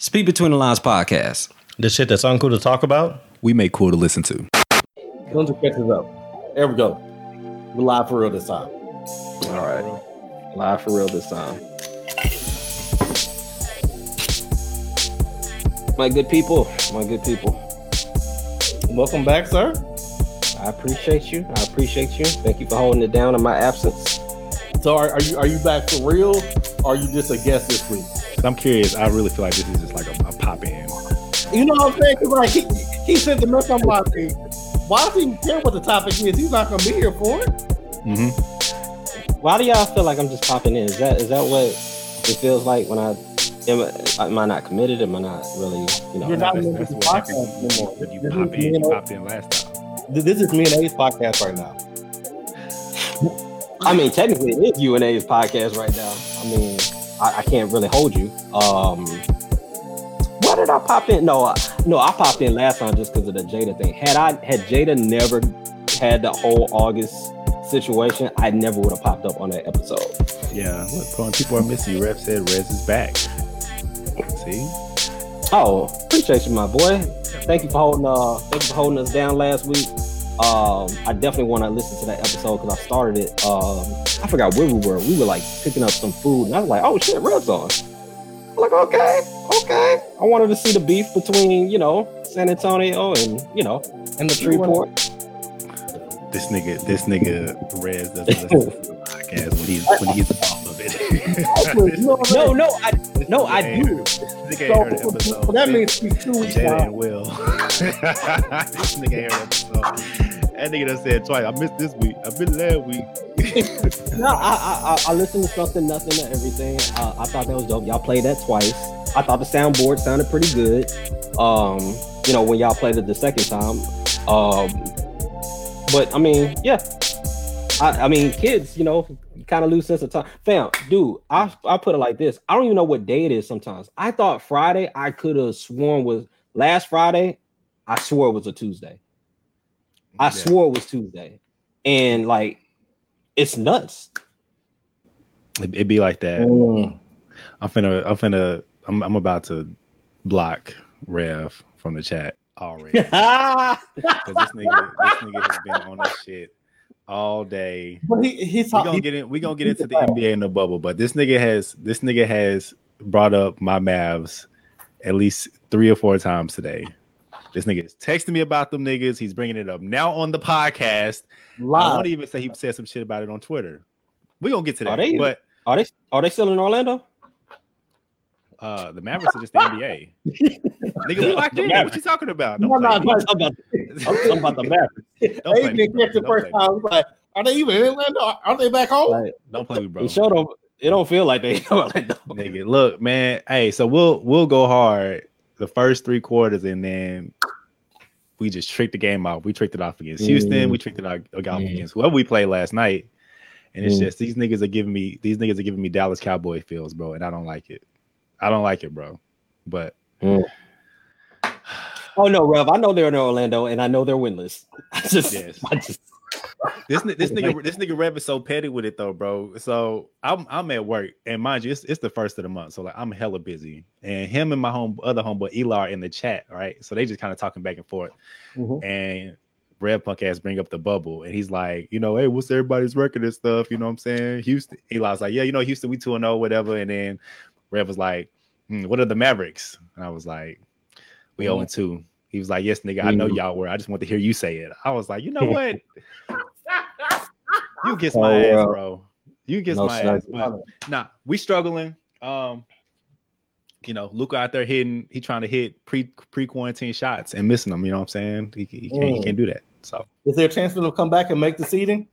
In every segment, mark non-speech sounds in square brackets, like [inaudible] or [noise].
Speak Between the Lines podcast. The shit that's uncool to talk about. We make cool to listen to. Guns catch us up. There we go. We're live for real this time. All right. Live for real this time. My good people, my good people. Welcome back, sir. I appreciate you. I appreciate you. Thank you for holding it down in my absence. So are, are you are you back for real? Or are you just a guest this week? I'm curious. I really feel like this is just like a, a pop in. You know what I'm saying? Because like he, he sent the message. I'm like, why does he even care what the topic is? He's not gonna be here for it. Mm-hmm. Why do y'all feel like I'm just popping in? Is that is that what it feels like when I am? I- Am I not committed? Am I not really? You know. You're not That's, in that's what podcast anymore. When you This pop in, me you popped in last time. This is me and A's podcast right now. I mean, technically, it is UNA's podcast right now. I mean, I, I can't really hold you. Um, why did I pop in? No, I, no, I popped in last time just because of the Jada thing. Had I had Jada never had the whole August situation, I never would have popped up on that episode. Yeah, look, Quan, people are missing you. Ref said Rez is back. See? Oh, appreciate you, my boy. Thank you for holding uh, thank you for holding us down last week. Um, I definitely want to listen to that episode because I started it. Um, I forgot where we were. We were like picking up some food, and I was like, "Oh shit, Red's on." I'm like, okay, okay. I wanted to see the beef between you know San Antonio and you know and the Shreveport. This nigga, this nigga Rez doesn't listen to the podcast when he's when he's off of it. you [laughs] know what No, no, I no, I do. This nigga ain't heard So, so that means he's two weeks Jada and Will. this nigga ain't heard the episode. That nigga done said twice. I missed this week. I missed last week. [laughs] No, I, I I- listened to something, nothing, and everything. Uh, I thought that was dope. Y'all played that twice. I thought the soundboard sounded pretty good. Um, you know, when y'all played it the second time. Um, but I mean, yeah. I, I mean, kids, you know, kind of lose sense of time. Fam, dude, I I put it like this. I don't even know what day it is sometimes. I thought Friday. I could have sworn was last Friday. I swore it was a Tuesday. I Yeah. swore it was Tuesday, and like, it's nuts. It, it be like that. Mm. I'm finna, I'm finna, I'm, I'm about to block Rev from the chat already. [laughs] Cause this nigga, this nigga has been on this shit all day. But he, he's We gonna get in, we gonna get into the NBA in the bubble, but this nigga has, this nigga has brought up my Mavs at least three or four times today. This nigga is texting me about them niggas. He's bringing it up now on the podcast. I live. want even say he said some shit about it on Twitter. We gonna get to Are that, they- but Are they are they still in Orlando? uh, the Mavericks are just the NBA. [laughs] nigga, we locked in. What you talking about? Don't No, no, no. I'm talking about, I'm talking about the Mavericks. [laughs] Don't Hey, play me, didn't bro. the first time. I was like, are they even in Orlando? Aren't they back home? Like, Don't play me, bro. it showed them. It don't feel like they [laughs] Orlando. Nigga, look, man. Hey, so we'll we'll go hard the first three quarters, and then we just tricked the game off. We tricked it off against Houston. Mm. We tricked it off off Mm. against whoever we played last night. And it's Mm. just these niggas are giving me these niggas are giving me Dallas Cowboy feels, bro, and I don't like it. I don't like it, bro. But [sighs] Oh no, Rev. I know they're in Orlando, and I know they're winless. [laughs] I just, Yes. I just, this this nigga this nigga Rev is so petty with it though, bro. So I'm I'm at work, and mind you, it's, it's the first of the month, so like I'm hella busy. And him and my home other homeboy Eli are in the chat, right? So they just kind of talking back and forth. Mhm. And Rev punk ass bring up the bubble, and he's like, you know, hey, what's everybody's record and stuff? You know what I'm saying? Houston. Eli's like, yeah, you know, Houston, we two and zero, whatever. And then Rev was like, hmm, what are the Mavericks? And I was like, we zero and two. He was like, yes, nigga, I know y'all were. I just want to hear you say it. I was like, you know what? [laughs] You get my Oh, ass, bro. You get No, my ass. But nah, we struggling. Um, you know, Luka out there hitting, he trying to hit pre pre quarantine shots and missing them. You know what I'm saying? He, he can't he Mm. can't do that. So Is there a chance for them to come back and make the seeding?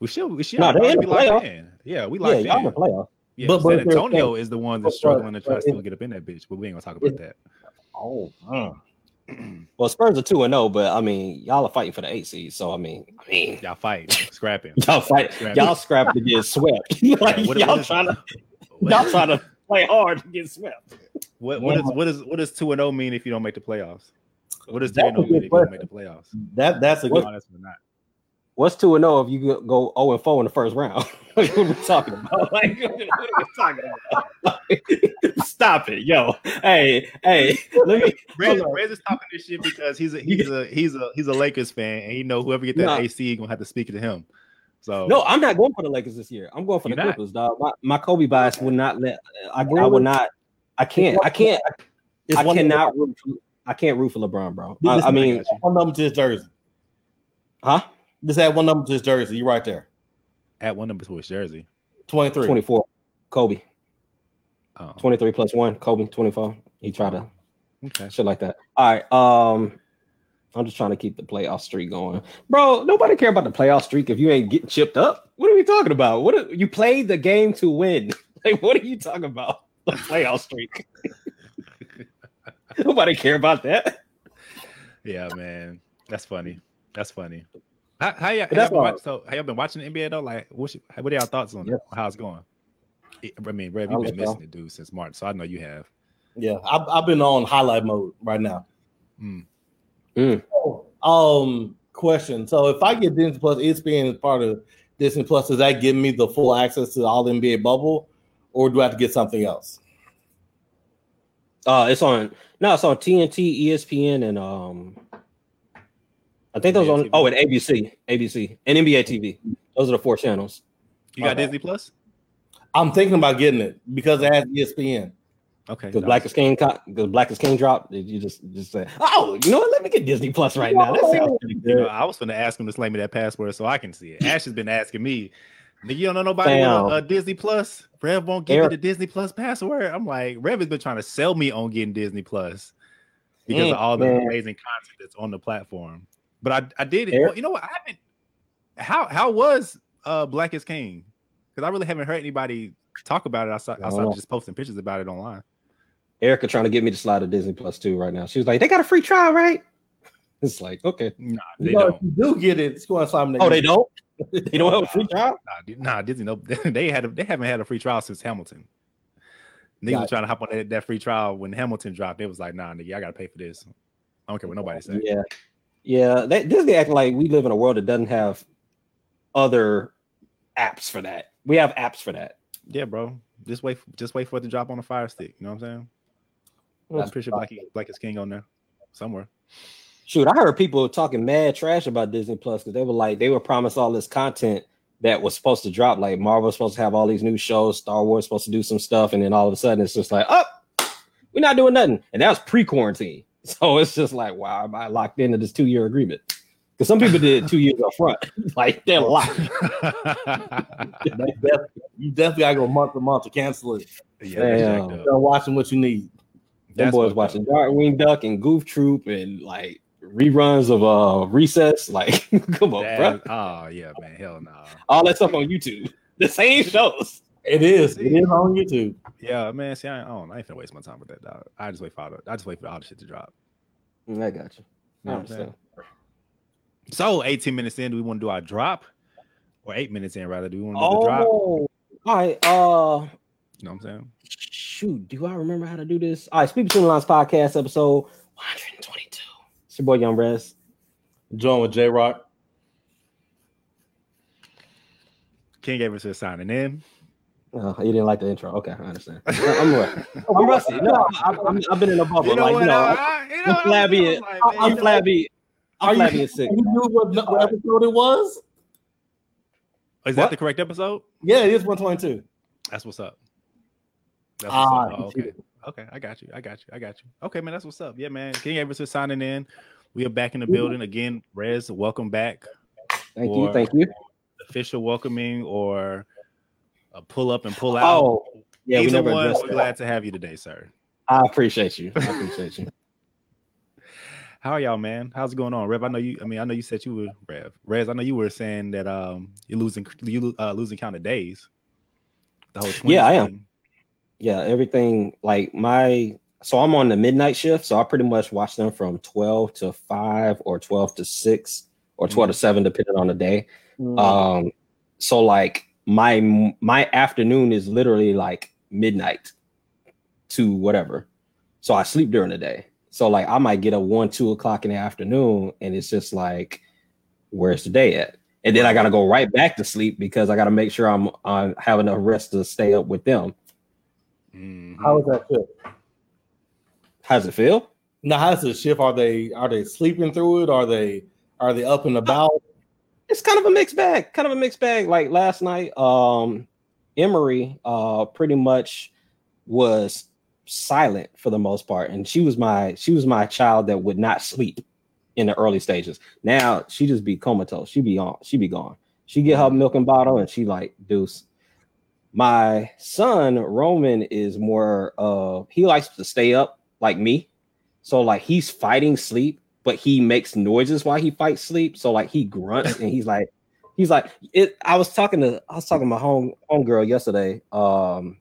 we should we should No, they in the playoff. in. Yeah, we like yeah, y'all in the playoff. Yeah, But- but San Antonio is the one that's struggling to try to still get up in that bitch, but we ain't gonna talk about that. Oh. Well, Spurs are two and zero, but I mean, y'all are fighting for the eight seed. So I mean, I mean, Y'all [laughs] fight, scrapping. y'all fight, Scrap. y'all scrap to get swept. [laughs] like, What- y'all what is- trying [laughs] to, What- y'all trying to play hard to get swept. What what is what is what does two and zero mean if you don't make the playoffs? What does three and oh zero mean if you don't make the playoffs? that that's a good. Honest or not? What's two and zero if you go- go zero and four in the first round? [laughs] what are we talking [laughs] about? Like, what are we talking about? [laughs] Stop it, yo. Hey, hey. Let me. Rez, hold. Rez is talking this shit because he's a he's a he's a he's a Lakers fan, and he know whoever get that Nah. AC gonna have to speak to him. So No, I'm not going for the Lakers this year. I'm going for the not? Clippers, dog. My, my Kobe bias will not let. I, I will not. I can't. I can't. It's I cannot root. For, I can't root for LeBron, bro. I, This- I mean, got you. one number to his jersey. huh? Just add one number to his jersey. You're right there. at one number to his jersey. 23. 24. Kobe. Oh, 23 plus one. Kobe. 24. He tried to okay. shit like that. All right. Um, I'm just trying to keep the playoff streak going, bro. Nobody care about the playoff streak if you ain't getting chipped up. What are we talking about? What are, you played the game to win? [laughs] Like, what are you talking about? The playoff streak. [laughs] Nobody care about that. Yeah, man, that's funny. That's funny. How, how y'all, But y'all been watch, so? How y'all been watching the NBA though? Like, what's your, what are y'all thoughts on Yeah. it? How it's going? I mean, Rev, I'll you've let been y'all. missing it, dude, since March, so I know you have. Yeah, I've, I've been on highlight mode right now. Mm. Mm. Um, question. So if I get Disney Plus, it's being part of Disney Plus, does that give me the full access to all NBA bubble, or do I have to get something else? Uh, it's on no, it's on TNT, ESPN, and um, I think those NBA on. TV. Oh, and ABC, ABC, and NBA TV. Those are the four channels. You got Okay. Disney Plus? I'm thinking about getting it because it has ESPN. Okay. Because no. Black is King, because Black is King dropped. You just just say, oh, you know what? Let me get Disney Plus right now. That sounds pretty You know. I was going to ask him to slay me that password so I can see it. Ash has been asking me, you don't know nobody Damn. with a, a Disney Plus? Rev won't give Eric- me the Disney Plus password. I'm like, Rev has been trying to sell me on getting Disney Plus because Mm, of all the man. amazing content that's on the platform. But I, I did it. Well, you know what? I haven't. How how was uh Black is King? Because I really haven't heard anybody talk about it I saw know. of just posting pictures about it online. Erica trying to get me to slide to Disney Plus too right now. She was like, they got a free trial, right? [laughs] It's like, okay. Nah, they You know, don't. you do get it, it's going to sign Oh, they don't? [laughs] They don't have a free trial? Nah, nah, Disney. No, [laughs] they had a, they haven't had a free trial since Hamilton. Niggas Gotcha. was trying to hop on that, that free trial when Hamilton dropped. It was like, nah, nigga, I gotta pay for this. I don't care what nobody say. Yeah, yeah. They, Disney acting like we live in a world that doesn't have other apps for that. We have apps for that. Yeah, bro. Just wait, just wait for it to drop on a fire stick. You know what I'm saying? I'm pretty sure Black, Black is King on there somewhere. Shoot, I heard people talking mad trash about Disney Plus because they were like they were promised all this content that was supposed to drop. Like Marvel was supposed to have all these new shows, Star Wars supposed to do some stuff, and then all of a sudden it's just like, oh, we're not doing nothing. And that was pre-quarantine. [laughs] So it's just like, wow, am I locked into this two-year agreement? Because some people did two years up front. [laughs] like they're locked. [laughs] That's def- you definitely got to go month to month to cancel it. yeah, that's Damn. jacked up. Start watching what you need. Them boys fucked up. watching Darkwing Duck and Goof Troop and like reruns of uh Recess. Like, come on, bro. Oh yeah, man. Hell no. All that stuff on YouTube. The same shows. It is. It is on YouTube. Yeah, man. See, I, I don't. I ain't gonna waste my time with that, dog. I just wait for all the, I just wait for all the shit to drop. Mm, I got you. I Yeah, understand. So 18 minutes in, do we want to do our drop? Or eight minutes in, rather? Do we want to do the drop? Oh, all right. Uh, You know what I'm saying? shoot. Do I remember how to do this? All right. Speak Between the Lines podcast episode 122. It's your boy Young Rez. Join with J Rock. King gave us a signing in. Oh, you didn't like the intro. Okay, I understand. [laughs] I'm, I'm, I'm rusty. No, I, I'm, I've been in a bubble. You know like, what? you know, I- I, I- you know, I'm flabby. I and- was like, I- man, I'm you know- flabby. I'm Are you- flabby and sick. You knew what, what episode it was? Is What? that the correct episode? Yeah, it is 122. That's what's up. That's what's Ah, up. Oh, okay. Okay, I got you. I got you. I got you. Okay, man, that's what's up. Yeah, man. King Evers is signing in. We are back in the building again. Rez, welcome back. Thank you. Thank you. Official welcoming or a pull up and pull out. Oh, yeah. We Either never one. addressed We're that. glad to have you today, sir. I appreciate you. I appreciate you. [laughs] How are y'all, man? How's it going on, Rev? I know you. I mean, I know you said you were Rev. Rez, I know you were saying that um you're losing you uh, losing count of days. The whole 20 Yeah, I am. Yeah, everything like my so I'm on the midnight shift, so I pretty much watch them from 12 to 5 or 12 to 6 or 12 to 7 depending on the day. Mm. Um so like my my afternoon is literally like midnight to whatever. So I sleep during the day. So like I might get up one, two o'clock in the afternoon, and it's just like, where's the day at? and then I got to go right back to sleep because I got to make sure I'm on have enough rest to stay up with them. Mhm. How does that feel? How does it feel? Now, how's the shift? Are they are they sleeping through it? Are they are they up and about? It's kind of a mixed bag. Kind of a mixed bag. Like last night, um, Emery uh pretty much was silent for the most part, and she was my she was my child that would not sleep in the early stages. Now she just be comatose. She be on. She be gone. She get her milk and bottle, and she like deuce. My son Roman is more. Uh, he likes to stay up like me, so like he's fighting sleep, but he makes noises while he fights sleep. So like he grunts and he's like, he's like it. I was talking to I was talking to my home home girl yesterday um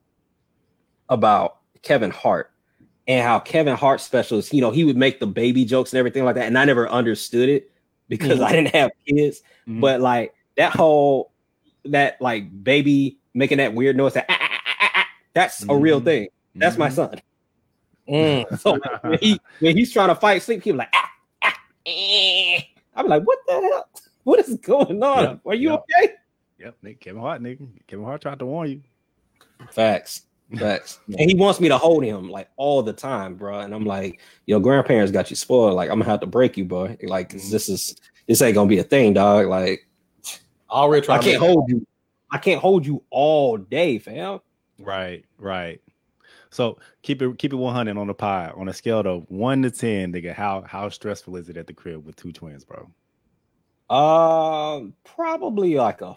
about Kevin Hart and how Kevin Hart specials, you know, he would make the baby jokes and everything like that. And I never understood it because I didn't have kids. Mhm. But like that whole that like baby making that weird noise, that, "Ah, ah, ah, ah, ah," that's a real Mhm. thing. That's my Mhm. son. Mm. [laughs] So when he when he's trying to fight sleep, he's like, ah, ah, eh. I'm like, what the hell? What is going on? Yep, Are you yep. okay? Yep, Nick, Kevin Hart, nigga. Kevin Hart tried to warn you. Facts. Facts. [laughs] and he wants me to hold him like all the time, bro. And I'm like, your grandparents got you spoiled. Like, I'm gonna have to break you, bro. Like, this is this ain't gonna be a thing, dog. Like, I already I can't hold you. I can't hold you all day, fam. Right, right. So keep it keep it 100 on the pod on a scale of one to ten, nigga. How how stressful is it at the crib with two twins, bro? Um, probably like a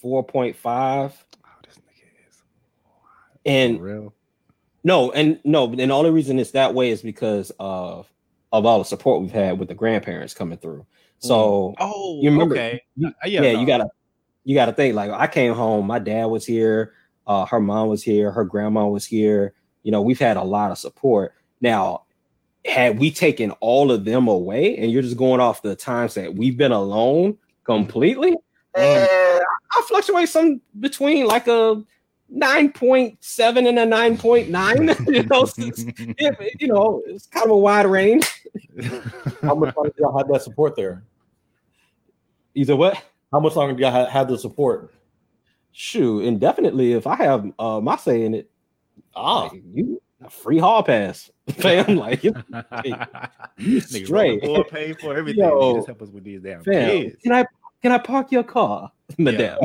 four point five. Oh, this nigga is for And real. no, and no, and the only reason it's that way is because of of all the support we've had with the grandparents coming through. So Oh, You remember- okay. you- Uh, yeah, no. you gotta you gotta think like I came home, my dad was here, uh, her mom was here, her grandma was here. You know, we've had a lot of support. Now, had we taken all of them away, and you're just going off the times that we've been alone completely, eh, I fluctuate some between like a nine point seven and a nine point nine. [laughs] you know, it's- it- you know, it's kind of a wide range. [laughs] How much longer do y'all have that support there? Either what? How much longer do y'all ha- have the support? Shoot, indefinitely. If I have uh, my say in it, Ah, Like, you a free hall pass, [laughs] fam. [laughs] Like you, you straight, Full pay for [laughs] everything. Yo. Nigga, just help us with these damn fam. kids. Can I can I park your car, madam?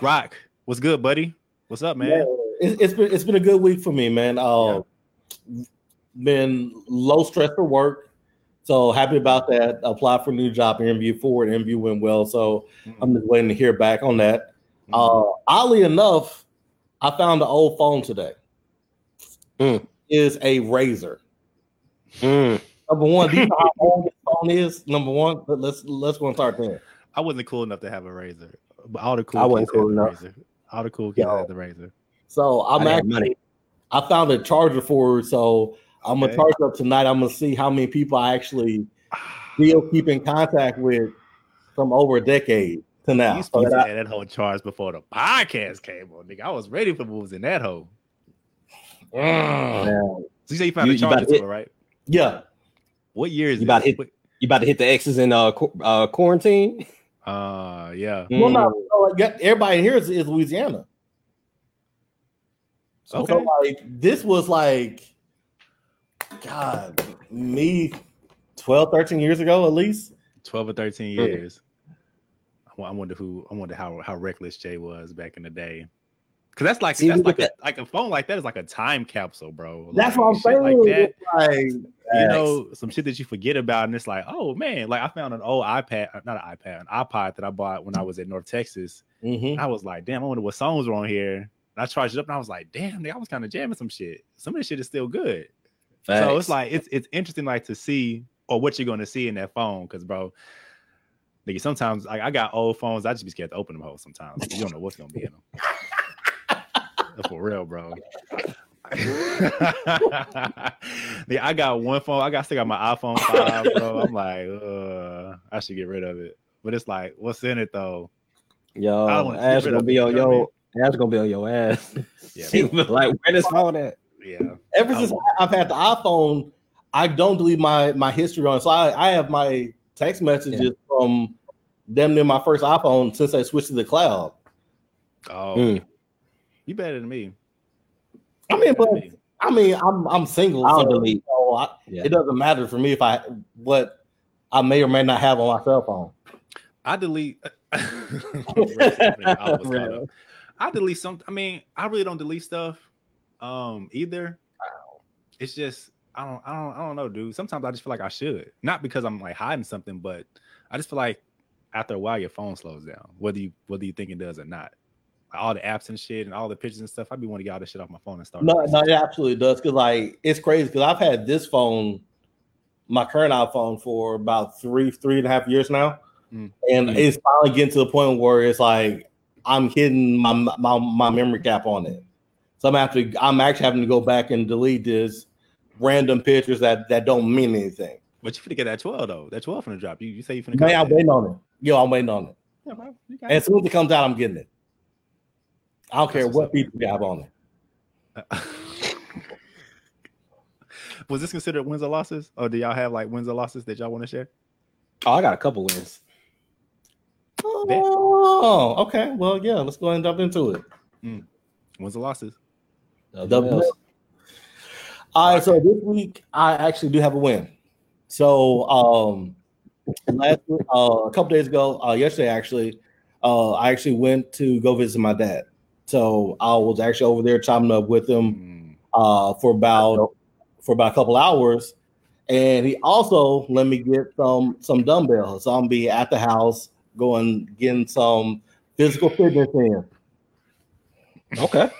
Rock, what's good, buddy? What's up, man? Yeah, it, it's been it's been a good week for me, man. Uh, Been low stress for work, so happy about that. Applied for a new job, interview for it. Interview went well, so I'm just waiting to hear back on that. Uh, oddly enough, I found an old phone today. Mm. Is a Razr. Mm. Number one, do you know how old this phone is? Number one, Let- let's let's go and start there. I wasn't cool enough to have a Razr, but all the cool I wasn't kids had cool the enough. Razr. All the cool kids Yo. had the Razr. So I'm I actually money. I found a charger for it, so I'm gonna Okay. charge up tonight. I'm gonna see how many people I actually [sighs] still keep in contact with from over a decade [laughs] to now. You So supposed to that- have that whole charge before the podcast came on, nigga. I was ready for moves in that hole. man, So you say you found You- a you charger to it, right? yeah, What year is You it? about to hit- You about to hit the X's in uh, qu- uh quarantine? Uh, yeah. well, Mm. no, so, like, yeah, everybody here is, is Louisiana. So, Okay. so, like this was like, God, me 12, 13 years ago at least. 12 or 13 Mm. years. I I wonder who I wonder how how reckless Jay was back in the day. Cause that's like See, that's like a, like a phone like that is like a time capsule, bro. That's Like, what I'm saying. Like that, like, you know, some shit that you forget about, and it's like, oh man, like I found an old iPad, uh, not an iPad, an iPod that I bought when I was at North Texas. mhm. I was like, damn, I wonder what songs were on here. And I charged it up, and I was like, damn, I was kind of jamming some shit. Some of this shit is still good. So it's like it's it's interesting, like to see or what you're going to see in that phone, because bro, nigga, sometimes like I got old phones, I just be scared to open them hoes sometimes. You don't know what's gonna be in them. For real, bro. [laughs] yeah, I got one phone. I got still got my iPhone five, bro. I'm like, uh, I should get rid of it. But it's like, what's in it though? Yo, don't wanna get ass gonna be on I your ass gonna be on your ass. [laughs] Yeah, She [laughs] like, where this phone at? yeah. Ever since I've had the iPhone, I don't delete my my history on. So I, I have my text messages from them near my first iPhone since I switched to the cloud. Oh, Mm. you better than me. I mean, but Me. I mean, I'm I'm single, I'll so, delete. so I, Yeah. it doesn't matter for me if I what I may or may not have on my cell phone. I delete. [laughs] I was [laughs] caught Right. up. I delete some. I mean, I really don't delete stuff um either. It's just I don't I don't I don't know, dude. Sometimes I just feel like I should. Not because I'm like hiding something, but I just feel like after a while your phone slows down, whether you whether you think it does or not. All the apps and shit and all the pictures and stuff. I'd be wanting to get all this shit off my phone and start. No, no, it absolutely does. Cause like it's crazy because I've had this phone, my current iPhone, for about three, three and a half years now. Mm. And Mm. it's finally getting to the point where it's like I'm hitting my my, my memory cap on it. So I'm to, I'm actually having to go back and delete this random pictures that that don't mean anything. But you finna get that 12 though. That 12 finna drop. You you say you finna Man, get I'm waiting on it. Yo, I'm waiting on it. Yeah, bro. You got And as soon as it comes out, I'm getting it. I don't care what people you have on it. it. [laughs] Was this considered wins or losses? Or do y'all have like wins or losses that y'all want to share? Oh, I got a couple wins. Oh, okay. Well, yeah, let's go ahead and jump into it. Wins or losses? Double up. All right, so this week I actually do have a win. So um last uh, a couple days ago, uh, yesterday actually, uh, I actually went to go visit my dad. So I was actually over there chopping up with him Mm, uh, for about for about a couple hours, and he also let me get some some dumbbells. So I'm be at the house going getting some physical fitness in. Okay.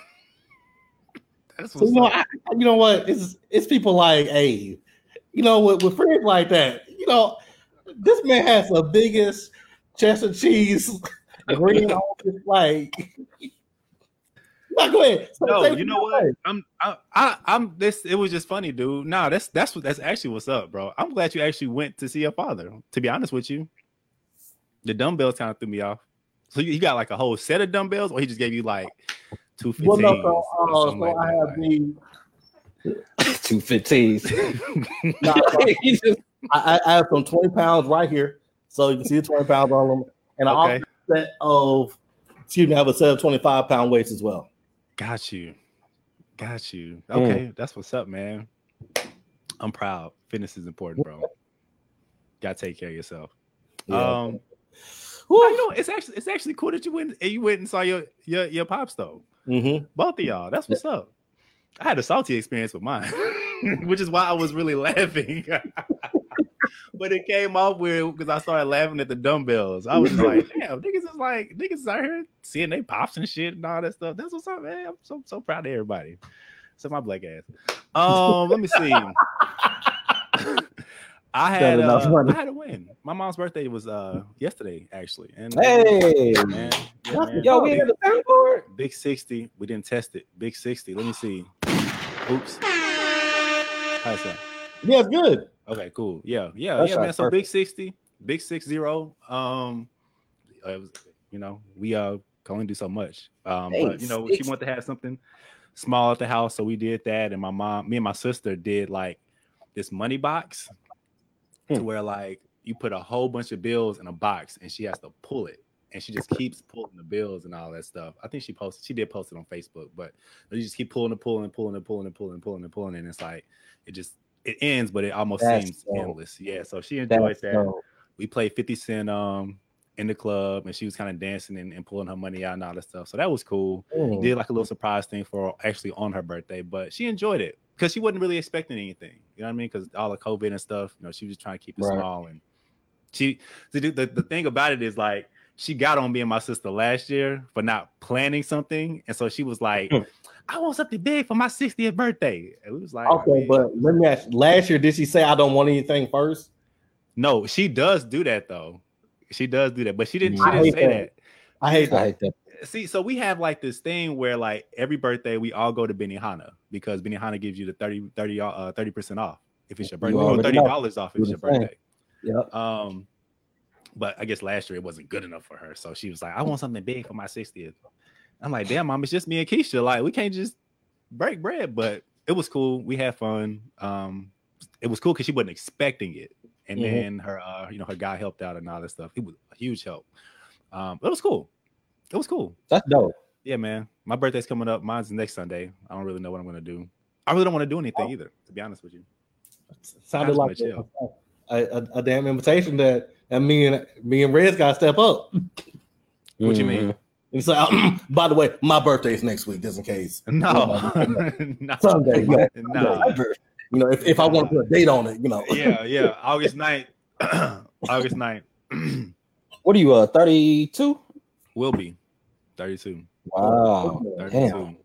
That's So you know. I, you know what? It's it's people like, hey, you know, with, with friends like that, you know, this man has the biggest chest of cheese [laughs] green on his like. No, go ahead. Say- No, you know what? say. I'm I, I I'm this it was just funny, dude. Nah, that's that's what that's actually what's up, bro. I'm glad you actually went to see your father. To be honest with you. The dumbbells kind of threw me off. So you, you got like a whole set of dumbbells, or he just gave you like two Well, no, so, uh, so I have the. [laughs] Two fifteens. [laughs] Nah, He just- I, I have some twenty pounds right here, so you can see the twenty pounds on them, and I also Okay. have a set of. Excuse me, I have a set of twenty five pound weights as well. Got you. Got you. Mm. Okay, that's what's up, man. I'm proud. Fitness is important, bro. Gotta take care of yourself. Yeah. Um well, you know, it's actually it's actually cool that you went you went and saw your your your pops though. Mhm. Both of y'all. That's what's up. I had a salty experience with mine, [laughs] which is why I was really laughing. [laughs] but it came off weird because I started laughing at the dumbbells. I was like, [laughs] damn, niggas is like niggas is out here seeing they pops and shit and all that stuff. That's what's up, man. I'm so so proud of everybody. So my black ass. Um, let me see. [laughs] I had uh. I had a win. My mom's birthday was uh yesterday actually, and Hey, man, yeah, man. yo, we had the soundboard. Big 60. We didn't test it. Big 60. Let me see. Oops. How's that? Yeah, it's good. Okay, cool. Yeah, yeah, yeah, man. So big 60, big six zero. Um it was, you know, we uh can only do so much. Um, but you know, she wanted to have something small at the house, so we did that. And my mom, me and my sister did like this money box to Hmm. where like you put a whole bunch of bills in a box and she has to pull it. And she just keeps pulling the bills and all that stuff. I think she posted, she did post it on Facebook, but you just keep pulling and pulling and pulling and pulling and pulling and pulling and pulling. And it's like it just it ends, but it almost That's seems dope. endless. Yeah. So she enjoys That's that. dope. We played 50 Cent um in the club and she was kind of dancing and, and pulling her money out and all that stuff. So that was cool. Mm. Did like a little surprise thing for actually on her birthday, but she enjoyed it because she wasn't really expecting anything. You know what I mean? Because all the COVID and stuff, you know, she was trying to keep it Right. small. And she the, the the thing about it is like she got on me and my sister last year for not planning something, and so she was like. [laughs] "I want something big for my 60th birthday." And we was like, Okay, I mean, but let me ask. Last year, did she say I don't want anything first? no, she does do that though. She does do that, but she didn't. She didn't say that. that. I hate I that. hate that. See, so we have like this thing where like every birthday we all go to Benihana because Benihana gives you the 30 30 uh 30% off if it's your birthday or thirty dollars off if it's your birthday. Yep. Um, but I guess last year it wasn't good enough for her, so she was like, "I want something big for my 60th." I'm like, "Damn, mom, it's just me and Keisha. Like, we can't just break bread." But it was cool. We had fun. Um, it was cool because she wasn't expecting it, and Mhm. then her uh you know her guy helped out and all that stuff. It was a huge help. Um, it was cool. It was cool. That's dope. Yeah, man. My birthday's coming up. Mine's next Sunday. I don't really know what I'm gonna do. I really don't want to do anything Oh. either, to be honest with you. Sounded like a, a, a damn invitation that and me and me and Reds gotta step up. What you Mhm. Mean? And so, by the way, my birthday is next week, just in case. No, no, Sunday, yeah. no. You know, if, if I want to put a date on it, you know. yeah, [laughs] yeah. August 9th. [clears throat] August 9th. [clears throat] What are you? Uh, thirty-two. Will be 32. Wow. 32. Damn.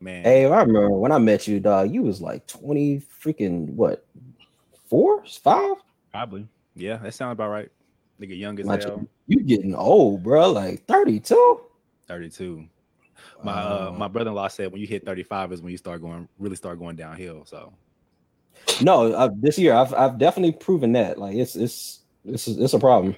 Man. Hey, I remember when I met you, dog. You was like twenty freaking what? Four, five? Probably. Yeah, that sounds about right. Nigga young as Like, hell. You getting old, bro? Like thirty-two. 32. My uh, my brother-in-law said when you hit 35 is when you start going really start going downhill. So No, uh, this year I've I've definitely proven that. Like it's it's it's it's a problem.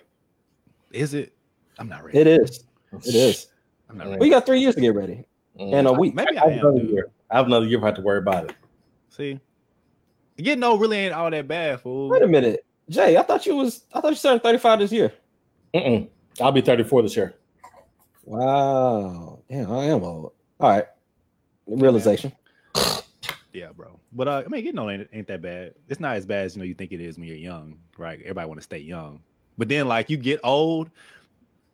is it? I'm not ready. It is. It is. I'm not ready. We got three years to get ready Mm. and a week. Maybe I I have am. another dude. year. I have another year I have to worry about it. See, getting old really ain't all that bad, fool. Wait a minute, Jay. I thought you was I thought you turned thirty-five this year. Mm-mm. I'll be 34 this year. Wow. Damn, I am old. All right. Realization. Yeah, bro. But uh, I mean, getting old ain't, ain't that bad. It's not as bad as you know you think it is when you're young, right? Everybody want to stay young, but then like you get old,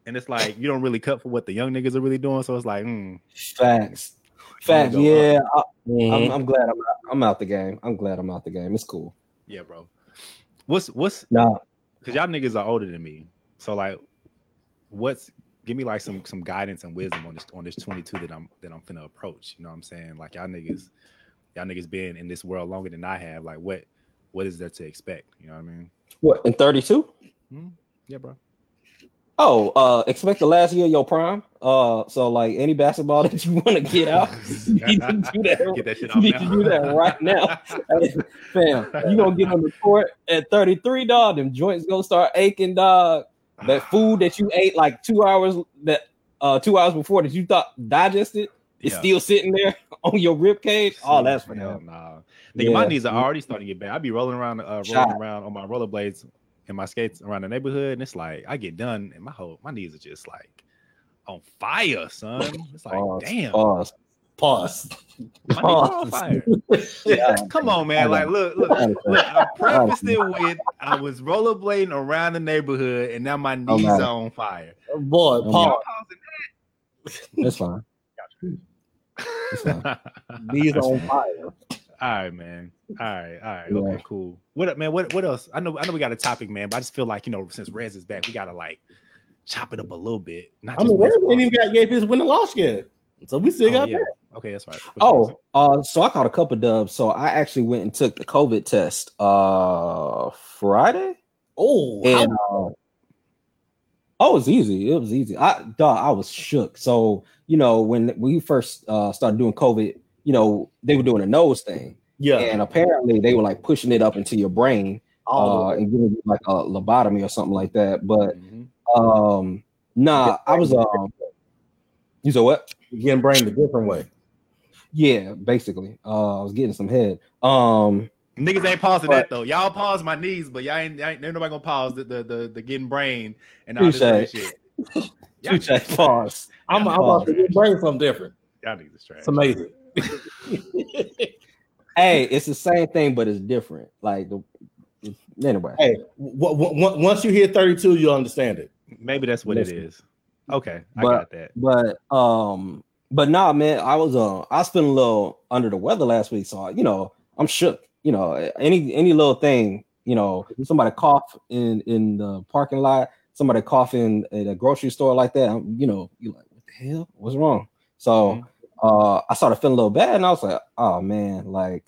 and it's like you don't really cut for what the young niggas are really doing. So it's like, mm, Facts. Facts. Yeah, I. I'm, I'm glad I'm out, I'm out the game. I'm glad I'm out the game. It's cool. yeah, bro. What's what's Nah, because y'all niggas are older than me. So like, what's give me like some some guidance and wisdom on this on this 22 that I'm that I'm finna approach. You know what I'm saying? Like y'all niggas, y'all niggas been in this world longer than I have. Like what what is there to expect? You know what I mean? what in 32? Hmm? Yeah, bro. Oh, uh, expect the last year of your prime. Uh, so like any basketball [laughs] that you want to get out, you need to do [laughs] that. Get that shit You off need now. to do that right now. [laughs] Fam, you gonna get on the court at 33, dog. Them joints gonna start aching, dog. That [sighs] food that you ate like two hours that uh two hours before that you thought digested is Yeah. still sitting there on your rib cage. Oh, that's for Hell. Nah. Nigga, my knees are already starting to get bad. I be rolling around, uh, rolling Shot. around on my rollerblades and my skates around the neighborhood, and it's like I get done, and my whole my knees are just like on fire, son. [laughs] It's like, Pause, damn, Pause. Pause. [laughs] my knees on fire. [laughs] Yeah. Come on, man. Like, look, look, look. I prefaced it with I was rollerblading around the neighborhood, and now my knees are on fire. Oh, boy, Oh, pause. That's fine. It's fine. These on fire. All right, man. All right, all right. Yeah. Okay, cool. What up, man? What what else? I know I know we got a topic, man, but I just feel like you know since Rez is back, we gotta like chop it up a little bit. Not I mean, baseball. ain't even got gave his win and loss yet. So we still Oh, got yeah. that. Okay, that's right. Oh, uh, so I caught a couple dubs. So I actually went and took the COVID test uh Friday. Oh, And uh, oh, it was easy. It was easy. I dog, I was shook. So you know, when we first uh started doing COVID, you know, they were doing a nose thing, yeah. and apparently they were like pushing it up into your brain All uh, and giving you like a lobotomy or something like that. But Mhm. um, nah, I was um, you said what? getting brain a different way. Yeah, basically. Uh, I was getting some head. Um, Niggas ain't pausing But- that though. Y'all pause my knees, but y'all ain't, y'all ain't ain't nobody gonna pause the the the, the getting brain and all this other Appreciate shit. [laughs] Y'all you check pause. I'm, I'm about to get brain something different. Y'all niggas is trash. It's amazing. Hey, it's the same thing, but it's different. Like the anyway. hey, w- w- w- once you hit 32, you'll understand it. Maybe that's what it Listen. is. Okay, I But- got that. But um, but nah, man, I was uh I was feeling a little under the weather last week, so you know I'm shook. You know, any any little thing, you know, somebody cough in in the parking lot, somebody cough in at a grocery store like that. I'm, you know, you're like what the hell? What's wrong? So Mhm. Uh, I started feeling a little bad, and I was like, oh man, like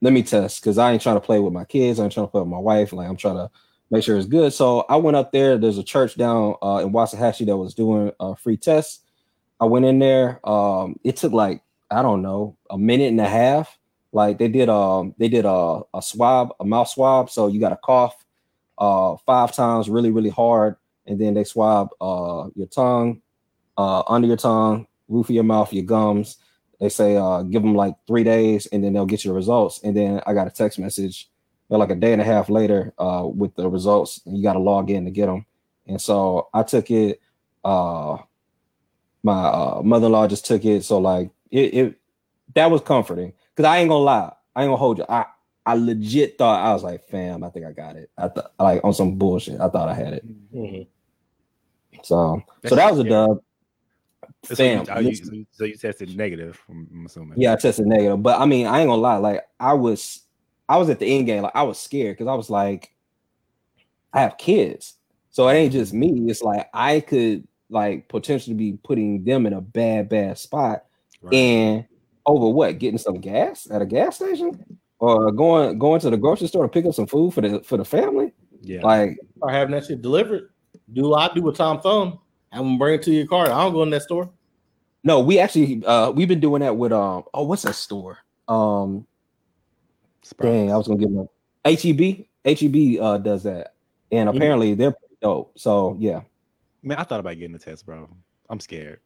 let me test because I ain't trying to play with my kids. I ain't trying to play with my wife. Like I'm trying to make sure it's good. So I went up there. There's a church down uh, in Waxahachie that was doing a free test. I went in there. Um, it took like I don't know a minute and a half. Like they did um they did a, a swab, a mouth swab. So you got to cough uh five times really really hard, and then they swab uh your tongue, uh under your tongue, roof of your mouth, your gums. They say uh give them like three days, and then they'll get your results. And then I got a text message like a day and a half later, uh, with the results, and you got to log in to get them. And so I took it. Uh, my uh, mother-in-law just took it, so like it, it that was comforting because I ain't gonna lie, I ain't gonna hold you. I I legit thought I was like, fam, I think I got it. I thought like on some bullshit. I thought I had it. Mhm. So That's so that was a yeah. Dub. So you, Fam, you- listen. so you- so you tested negative. I'm, I'm assuming. Yeah, I tested negative, but I mean, I ain't gonna lie. Like, I was, I was at the end game. Like, I was scared because I was like, I have kids, so it ain't just me. It's like I could like potentially be putting them in a bad, bad spot, Right. and over what? Getting some gas at a gas station, or going going to the grocery store to pick up some food for the for the family. yeah. Like, Or having that shit delivered. Do I do with Tom Thumb? Have them bring it to your car. I don't go in that store. no, we actually uh we've been doing that with um oh what's that store um Sprouts. Dang, I was gonna give them HEB. HEB uh does that, and Mhm. apparently they're pretty dope. So yeah, Man, I thought about getting the test, bro. I'm scared.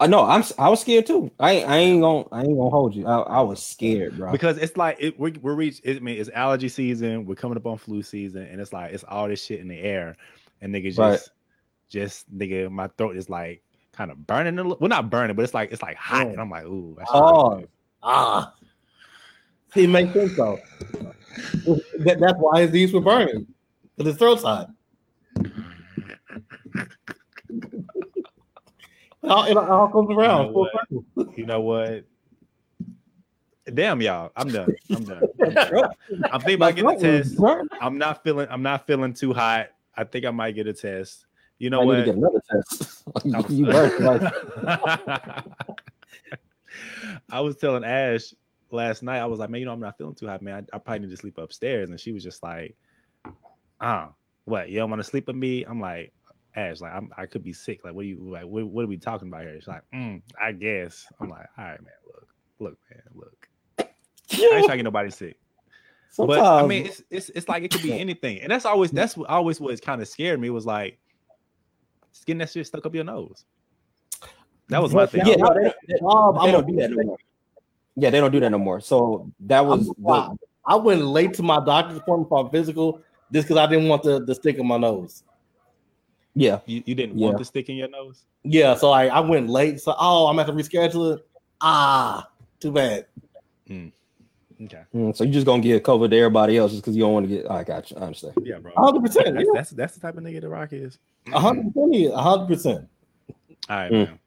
I know I'm I was scared too. I ain't- I ain't gonna I ain't gonna hold you. I, I was scared, bro. because it's like it, we're we're reach. I mean, it's allergy season. We're coming up on flu season, and it's like it's all this shit in the air, and nigga just Right. just nigga, my throat is like kind of burning. A little, well, not burning, but it's like it's like hot, Mm. and I'm like, ooh. Oh. Ah. He makes sense though. that, that's why his knees were burning. Because his throat's hot. [laughs] It all, it all comes around. You know what? you know what? Damn y'all, I'm done. I'm done. [laughs] I'm, done. I'm thinking about getting a test. I'm not feeling. I'm not feeling too hot. I think I might get a test. You know I need to get another test. I was- [laughs] [laughs] you like [laughs] I was telling Ash last night, I was like, man, you know, I'm not feeling too hot, man. I, I probably need to sleep upstairs. And she was just like, ah, what? You don't want to sleep with me? I'm like, Ash, like, I'm, I could be sick. Like, what are you, like, what, what are we talking about here? She's like, mm, I guess. I'm like, all right, man, look, look, man, look. I ain't trying to get nobody sick. Sometimes, But I mean, it's, it's it's like it could be anything, and that's always that's what always what kind of scared me was like just getting that shit stuck up your nose. That was my thing. yeah, no, they, they- Bob, they I'm don't do that no more. Yeah, they don't do that no more. So that was the, Wow. I went late to my doctor's appointment for a physical just because I didn't want the, the stick in my nose. yeah. You, you didn't Yeah. want the stick in your nose. Yeah, so I, I went late. So oh, I'm gonna have to reschedule it. Ah, too bad. Okay. Mm, so you just gonna give COVID to everybody else just because you don't want to get. I got you. I understand. Yeah, bro. hundred percent. That's, that's that's the type of nigga the Rock is. A hundred percent. A hundred percent. All right, Mm. man.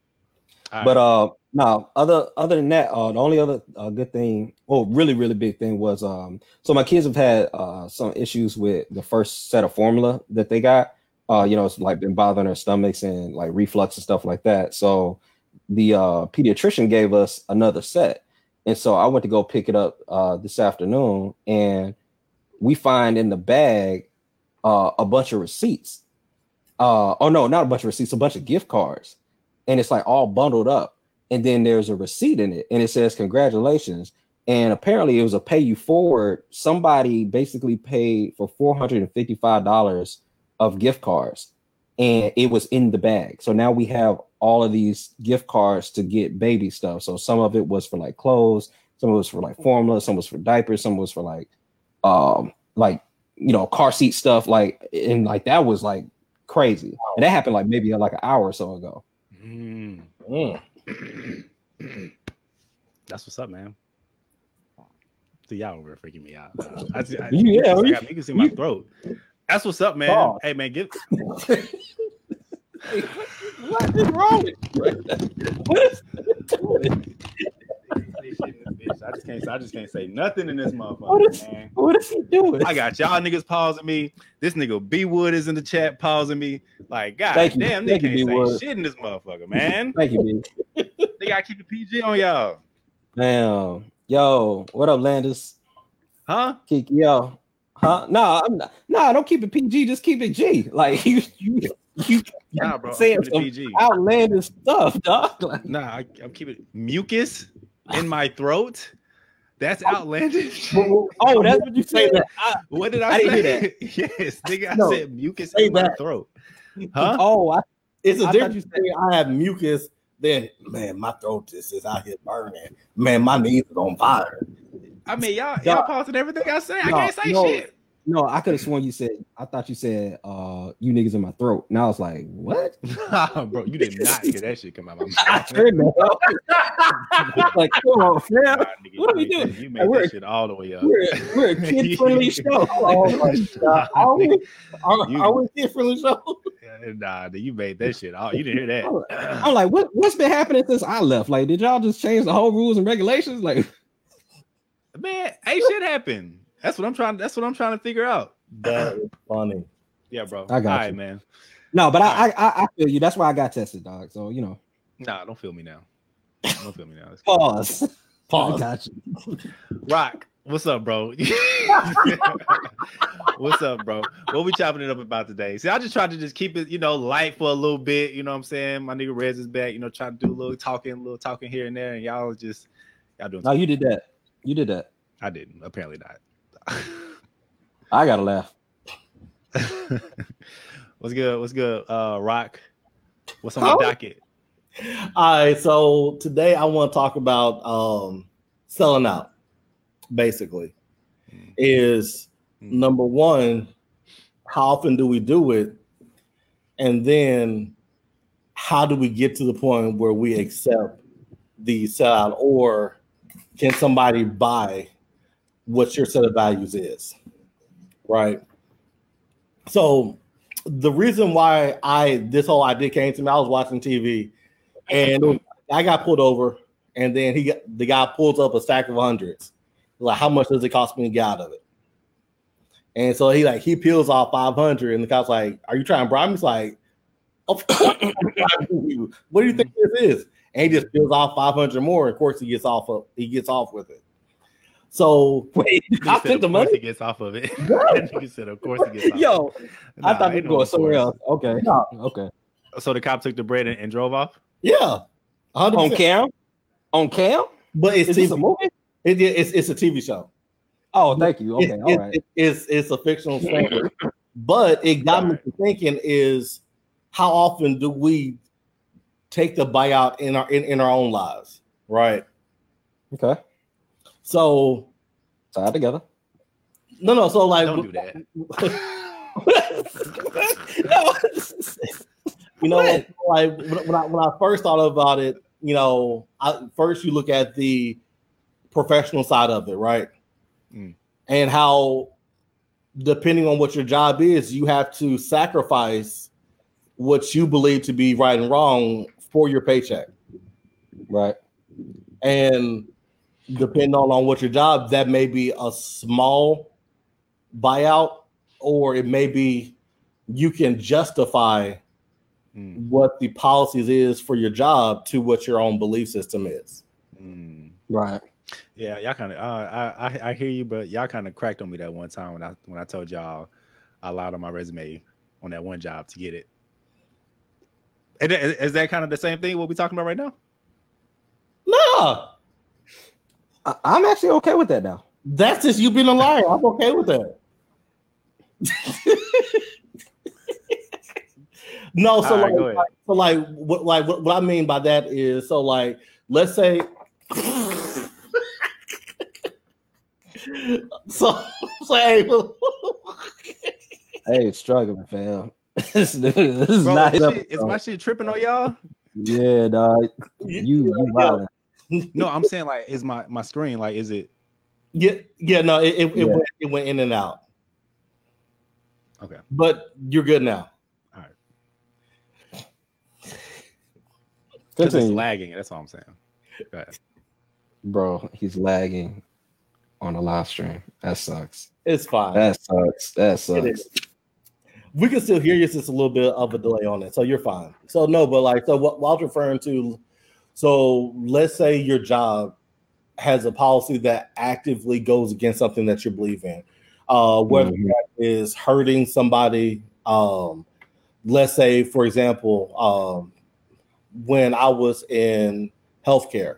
All But right. uh, no. Other other than that, uh, the only other uh, good thing, well, really really big thing was um. So my kids have had uh some issues with the first set of formula that they got. Uh, you know, it's like been bothering their stomachs and like reflux and stuff like that. So the uh pediatrician gave us another set, and so I went to go pick it up uh this afternoon, and we find in the bag uh a bunch of receipts. Uh, oh no, not a bunch of receipts, a bunch of gift cards and it's like all bundled up. And then there's a receipt in it, and it says congratulations. And apparently, it was a pay you forward. Somebody basically paid for four hundred and fifty-five dollars of gift cards, and it was in the bag. So now we have all of these gift cards to get baby stuff. So some of it was for like clothes, some of it was for like formula, some was for diapers, some was for like, um, like you know, car seat stuff. Like, and like that was like crazy, and that happened like maybe like an hour or so ago. Mm. Mm. [clears throat] That's what's up, man. See y'all were freaking me out. Uh, [laughs] I, I, Yeah, I you- got, you can see my throat. That's what's up, man. Dog. Hey, man, give [laughs] what is wrong with you? What is doing? I just can't. I just can't say nothing in this motherfucker, is- man. What is he doing? I got y'all niggas pausing me. This nigga B Wood is in the chat pausing me. Like, god Thank you. damn, Thank nigga you, can't B. Wood. say shit in this motherfucker, man. Thank you, B. they gotta keep the PG on y'all, Damn. Yo, what up, Landis? huh? Kiki, yo. Huh? No, I'm not. No, don't keep it PG. Just keep it G. Like [laughs] you, you, you Nah, bro. Saying some PG. outlandish stuff, dog. [laughs] Like, Nah, I, I'm keeping mucus in my throat. That's oh, outlandish. [laughs] oh, that's what you Say that. I- What did I, I didn't say? hear [laughs] yes, nigga, I No, said mucus in my throat. Huh? oh, I, It's a I difference you I have mucus, then man, my throat just is out here burning. Man, my knees are on fire. I mean, y'all Dog. y'all pausing everything I say. I can't say no. shit. No, I could have sworn you said. I thought you said, "Uh, you niggas in my throat." And I was like, "What?" [laughs] bro, you did not hear that shit come out of my [laughs] I mouth. heard that. like, come on, fam. Nah, nigga, What are we doing? You made that shit all the way up. We're, we're a [laughs] kid friendly show. Oh my God. Are we, You- are we a kid friendly show? Nah, you made that shit. all. you didn't hear that. I'm like, what? What's been happening since I left? Like, did y'all just change the whole rules and regulations? Like, Man, ain't shit happened. That's what I'm trying. That's what I'm trying to figure out. That is funny. Yeah, bro. I got All you. right, man. no, but I, I, I, I feel you. That's why I got tested, dog. So you know, Nah, don't feel me now. Don't feel me now. Let's- pause. [laughs] I Pause. got you. Rock, what's up, bro? [laughs] what's up, bro? What we chopping it up about today? See, I just tried to just keep it, you know, light for a little bit. You know what I'm saying? My nigga Rez is back. You know, trying to do a little talking, a little talking here and there, and y'all just y'all doing. No, you did that. You did that. I didn't. Apparently not. [laughs] I gotta laugh. [laughs] what's good? What's good? Uh, Rock. What's on Huh? the docket? All right, so today I want to talk about um selling out. Basically, Mm. is Mm. number one, how often do we do it, and then how do we get to the point where we accept the sellout, or can somebody buy what your set of values is, right? So the reason why I this whole idea came to me, I was watching TV and I got pulled over, and then he the guy pulls up a stack of hundreds. Like, how much does it cost me to get out of it? And so he like he peels off five hundred, and the cop's like, "Are you trying to bribe me?" He's like, oh, "Of course I'm bribing you. "What do you think this is?" And he just peels off five hundred more. And of course, he gets off of he gets off with it. So Wait, I said, took the of money. He gets off of it. [laughs] he [laughs] said, "Of course he gets off." Yo, I thought you ain't were no going somewhere else. Okay, No. okay. So the cop took the bread and, and drove off. yeah, 100%. On cam, on cam. but it's Is a TV, movie? it- it's it's a TV show. Oh, thank you. Okay, It- all it- right. it- it's it's a fictional story, but it got me to thinking: is how often do we take the buyout in our in, in our own lives, right? Okay, So tied together. no, no. So like, Don't do that. [laughs] no. you know, What? like when, when I when I first thought about it, you know, I, first you look at the professional side of it, right? Mm. And how, depending on what your job is, you have to sacrifice what you believe to be right and wrong for your paycheck. Right. And depending on, on what your job, that may be a small buyout, or it may be you can justify Mm, what the policies is for your job to what your own belief system is. mm. Right. Yeah, y'all kind of. Uh, I, I I hear you, but y'all kind of cracked on me that one time when I when I told y'all I lied on my resume on that one job to get it. And is, is that kind of the same thing what we talking about right now? Nah, I, I'm actually okay with that now. that's just you being a liar. I'm okay with that. [laughs] no, so All right, like, go ahead. so like what like what, what I mean by that is so like let's say [laughs] so so hey, [laughs] Hey, struggling, fam. this dude- this is Bro, not is, his shit- is my shit tripping on y'all? Yeah, dog. You, you wildin'. No, I'm saying like, is my my screen like, is it yeah yeah no it, it, it went it went in and out. okay? But you're good now. Because it's lagging. That's all I'm saying. Go ahead. Bro, he's lagging on the live stream. That sucks. It's fine. That sucks. That sucks. is. We can still hear you. It's just a little bit of a delay on it, so you're fine. So no, but like so, what, what I was referring to. So let's say your job has a policy that actively goes against something that you believe in, uh, whether Mhm. that is hurting somebody. Um, let's say, for example, um, when I was in healthcare,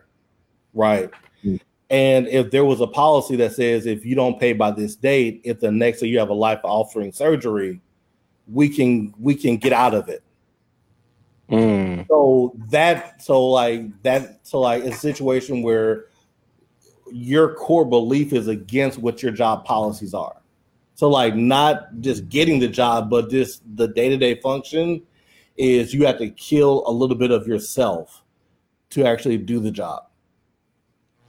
right? Mm. And if there was a policy that says if you don't pay by this date, if the next day you have a life altering surgery, we can we can get out of it. Mm, So that so like that so like a situation where your core belief is against what your job policies are. So like not just getting the job, but just the day-to-day function is you have to kill a little bit of yourself to actually do the job.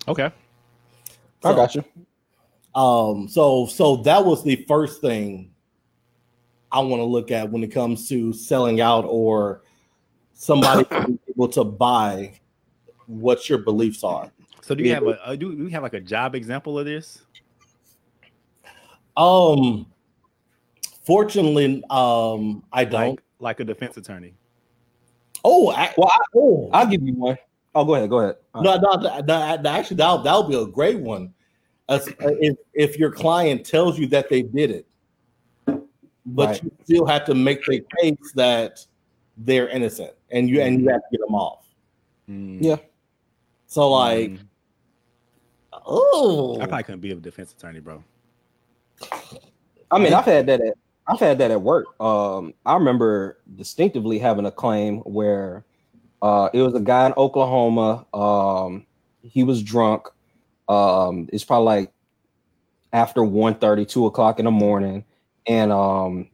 Okay. I got you. Um, so so that was the first thing I want to look at when it comes to selling out or somebody [laughs] able to buy what your beliefs are. So do you have a uh, do, do you have like a job example of this? Um fortunately, um I don't. Like like a defense attorney. oh, I, Well, I, oh. I'll give you one. Oh, go ahead. Go ahead. no, no, no, no, no, actually that that would be a great one. As, if if your client tells you that they did it, but Right. you still have to make the case that they're innocent, and you and you have to get them off. Mm. Yeah. So like, Mm. oh, I probably couldn't be a defense attorney, bro. I mean, I've had that. At, I've had that at work. Um, I remember distinctively having a claim where uh, it was a guy in Oklahoma. Um, he was drunk. Um, it's probably like after 1 2 o'clock in the morning, and um,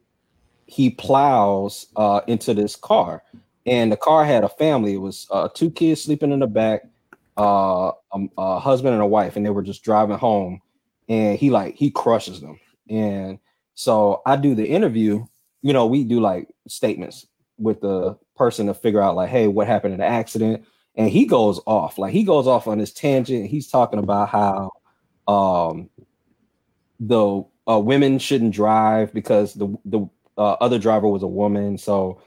he plows uh, into this car, and the car had a family. It was uh, two kids sleeping in the back, uh, a, a husband and a wife, and they were just driving home. And he like he crushes them, and so I do the interview. You know, we do like statements with the person to figure out like, hey, what happened in the accident? And he goes off, like he goes off on this tangent. He's talking about how um the uh, women shouldn't drive because the the uh, other driver was a woman. So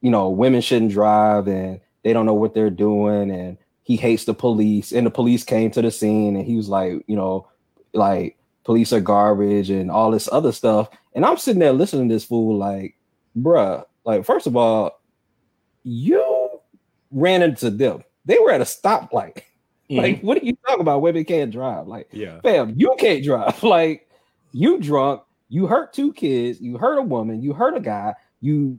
you know, women shouldn't drive and they don't know what they're doing. And he hates the police. And the police came to the scene and he was like, you know, like police are garbage and all this other stuff. And I'm sitting there listening to this fool like, bruh, like, first of all, you ran into them. They were at a stoplight. [laughs] Mm-hmm. Like, what are you talking about? Women can't drive. Like, Yeah. fam, you can't drive. [laughs] Like, you drunk, you hurt two kids, you hurt a woman, you hurt a guy, you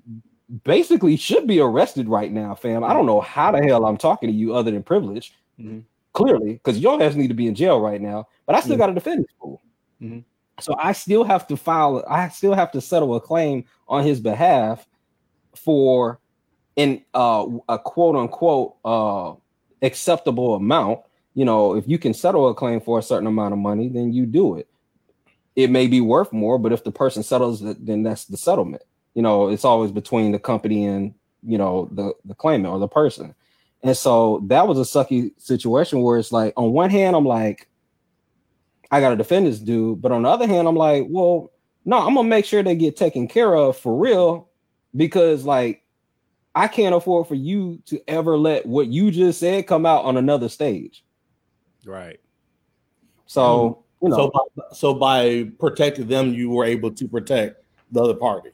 basically should be arrested right now, fam. I don't know how the hell I'm talking to you other than privilege. Mhm. Clearly, because your ass need to be in jail right now. But I still Mhm. got to defend this fool. Mhm. So I still have to file. I still have to settle a claim on his behalf for in uh, a quote unquote uh, acceptable amount. You know, if you can settle a claim for a certain amount of money, then you do it. It may be worth more, but if the person settles it, then that's the settlement. You know, it's always between the company and you know the the claimant or the person. And so that was a sucky situation where it's like, on one hand, I'm like, I gotta defend this dude, but on the other hand, I'm like, well, no, I'm gonna make sure they get taken care of for real, because like I can't afford for you to ever let what you just said come out on another stage. Right. So you know, so by, so by protecting them, you were able to protect the other party.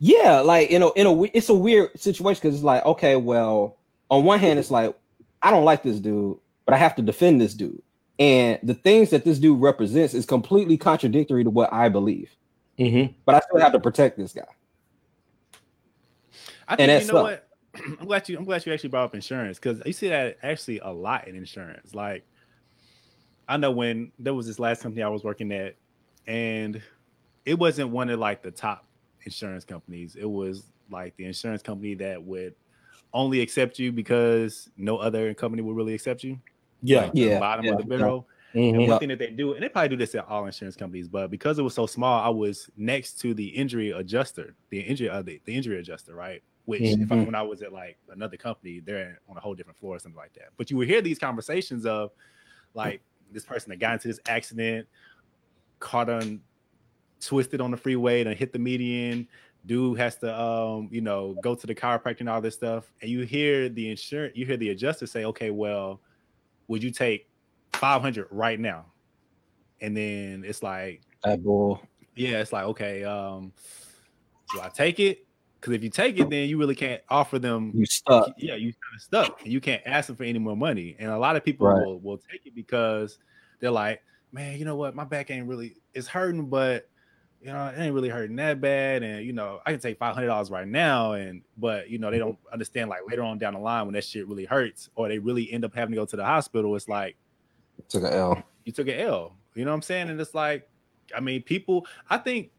Yeah, like you know, in a it's a weird situation because it's like, okay, well, on one hand, it's like I don't like this dude, but I have to defend this dude, and the things that this dude represents is completely contradictory to what I believe, Mm-hmm. but I still have to protect this guy. I think that's you know up. what? [clears throat] I'm glad you I'm glad you actually brought up insurance because you see that actually a lot in insurance. Like I know when there was this last company I was working at, and it wasn't one of like the top insurance companies. It was like the insurance company that would only accept you because no other company would really accept you. Yeah. Like, the Yeah, bottom yeah, of the yeah. barrel. And Mhm. one thing that they do, and they probably do this at all insurance companies, but because it was so small, I was next to the injury adjuster, the injury uh, the, the injury adjuster, right? Which if I, Mhm. when I was at like another company, they're on a whole different floor or something like that. But you would hear these conversations of like this person that got into this accident, caught on twisted on the freeway and hit the median. Dude has to um, you know, go to the chiropractor and all this stuff. And you hear the insurance, you hear the adjuster say, Okay, well, would you take 500 right now? And then it's like, That bull. yeah, it's like, okay, um, do I take it? Because if you take it, then you really can't offer them. You stuck. Yeah, you kind of stuck, and you can't ask them for any more money. And a lot of people Right. will will take it because they're like, man, you know what, my back ain't really it's hurting, but you know, it ain't really hurting that bad. And you know, I can take five hundred dollars right now, and but you know, they don't understand like later on down the line when that shit really hurts, or they really end up having to go to the hospital. It's like, Took an L. you took an L. You know what I'm saying? And it's like, I mean, people, I think,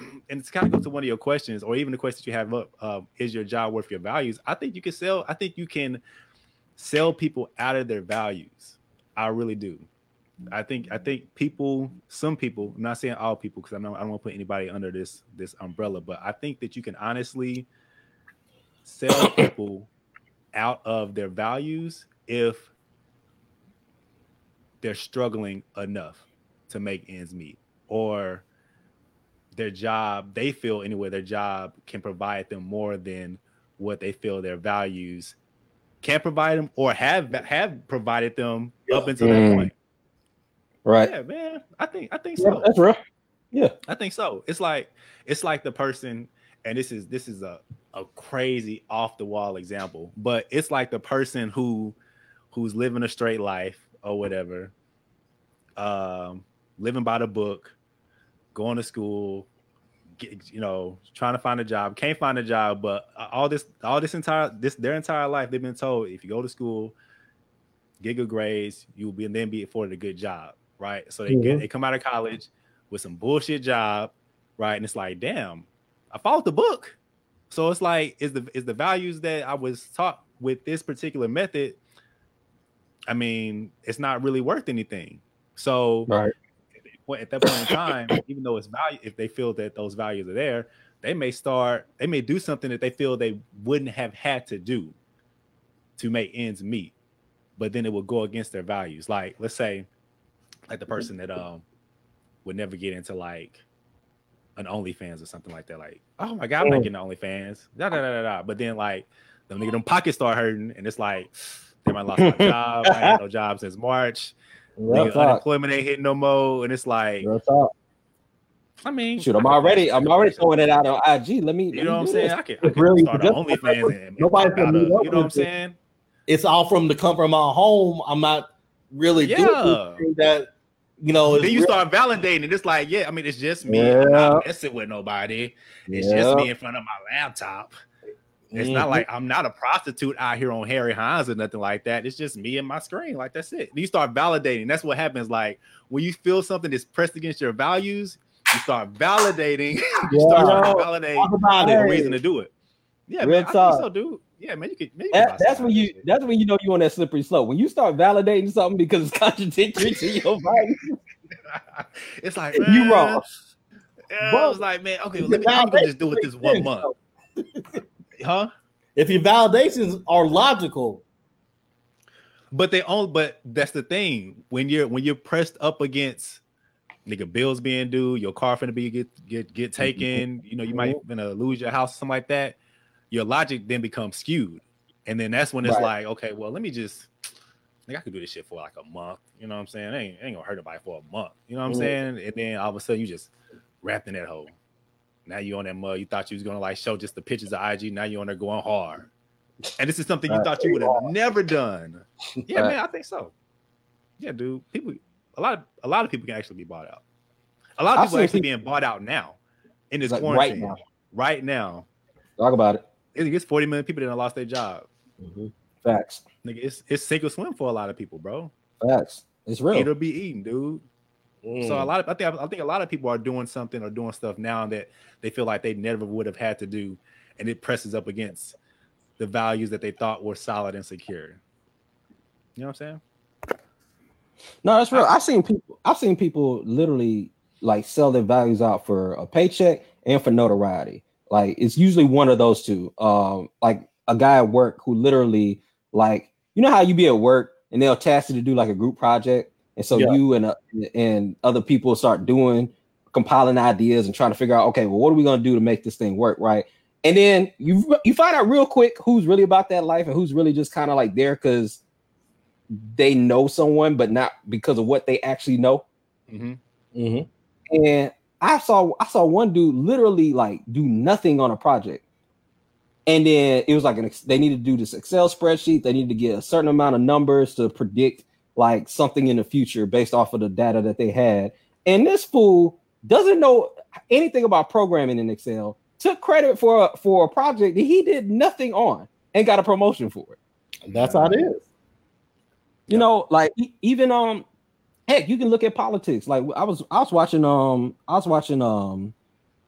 and it's kind of goes to one of your questions, or even the questions you have up, um, is your job worth your values? I think you can sell, I think you can sell people out of their values. I really do. I think I think people, some people, I'm not saying all people, because I know I don't want to put anybody under this this umbrella, but I think that you can honestly sell [coughs] people out of their values if they're struggling enough to make ends meet or their job they feel anyway their job can provide them more than what they feel their values can provide them or have have provided them up until that Mm. point Right. yeah man i think i think Yeah, so that's real. Yeah. I think so. It's like it's like the person, and this is this is a a crazy off the wall example, but it's like the person who who's living a straight life or whatever, um, living by the book, going to school, get, you know, trying to find a job, can't find a job, but all this all this entire this their entire life they've been told if you go to school, get good grades, you will be and then be afforded a good job, right? So they get Mhm. they come out of college with some bullshit job, right? And it's like, damn, I followed the book. So it's like, is the is the values that I was taught with this particular method? I mean, it's not really worth anything. So Right. at that point in time, even though it's value, if they feel that those values are there, they may start, they may do something that they feel they wouldn't have had to do to make ends meet, but then it will go against their values. Like, let's say, like the person that um would never get into like an OnlyFans or something like that. Like, oh my god, I'm not getting OnlyFans. Da, da, da, da, da. But then like the nigga them pockets start hurting, and it's like, they might lost my [laughs] job. I had no job since March. Real Nigga, talk. unemployment ain't hitting no more, and it's like, I mean, Shoot, I'm already, I'm already throwing it out on IG. Let me, You know what I'm saying? I can, I can really start just- OnlyFans and, [laughs] and nobody's gonna out meet up you know what I'm saying? It's all from the comfort of my home. I'm not really Yeah. doing that you know. then you real- start validating. It's like, yeah, I mean, it's just me. Yeah. I'm not messing with nobody. It's just me in front of my laptop. It's not Mhm. like I'm not a prostitute out here on Harry Hines or nothing like that. It's just me and my screen. Like that's it. You start validating. That's what happens. Like when you feel something that's pressed against your values, you start validating. [laughs] you start validating Talk about the it. reason to do it. Yeah, Real man, I think so, dude. Yeah, man, you could. Man, you That, that's when you shit. that's when you know you're on that slippery slope. When you start validating something because it's [laughs] contradictory to your values, [laughs] it's like you man, wrong. Yeah, I was like, man, okay, well, let me, I'm gonna just do it this one month, [laughs] huh? If your validations are logical, But they own, but that's the thing. When you're when you're pressed up against nigga bills being due, your car finna be get get get mm-hmm. taken, you know, you might mm-hmm. gonna lose your house, or something like that. Your logic then becomes skewed. And then that's when it's Right. like, okay, well, let me just like I could do this shit for like a month. You know what I'm saying? It ain't, it ain't gonna hurt nobody for a month. You know what I'm Mhm. saying? And then all of a sudden you just wrapped in that hole. Now you on that mud. You thought you was gonna like show just the pictures of IG. Now you on there going hard. And this is something you Right. thought you would have never done. [laughs] Yeah, Right. man, I think so. Yeah, dude. People, a lot of a lot of people can actually be bought out. A lot of people are actually people- being bought out now in this Like, right quarantine. now. Right now, Talk about it. I think it's 40 million people that done lost their job. Facts. Nigga, it's it's sink or swim for a lot of people, bro. Facts. It's real. It'll be eaten, dude. Mm. So a lot of I think I think a lot of people are doing something or doing stuff now that they feel like they never would have had to do, and it presses up against the values that they thought were solid and secure. You know what I'm saying? No, that's real. I've seen people. I've seen people literally like sell their values out for a paycheck and for notoriety. Like it's usually one of those two. Um, like a guy at work who literally like you know how you be at work and they'll task you to do like a group project, and so Yeah. you and uh, and other people start doing compiling ideas and trying to figure out okay, well, what are we gonna do to make this thing work, right? And then you you find out real quick who's really about that life and who's really just kind of like there because they know someone, but not because of what they actually know. Mhm. Mhm. And I saw I saw one dude literally like do nothing on a project. And then it was like an they needed to do this Excel spreadsheet. They needed to get a certain amount of numbers to predict like something in the future based off of the data that they had. And this fool doesn't know anything about programming in Excel. Took credit for a, for a project that he did nothing on and got a promotion for it. That's how it is. You know, like even um, heck, you can look at politics. Like I was, I was watching um, I was watching um,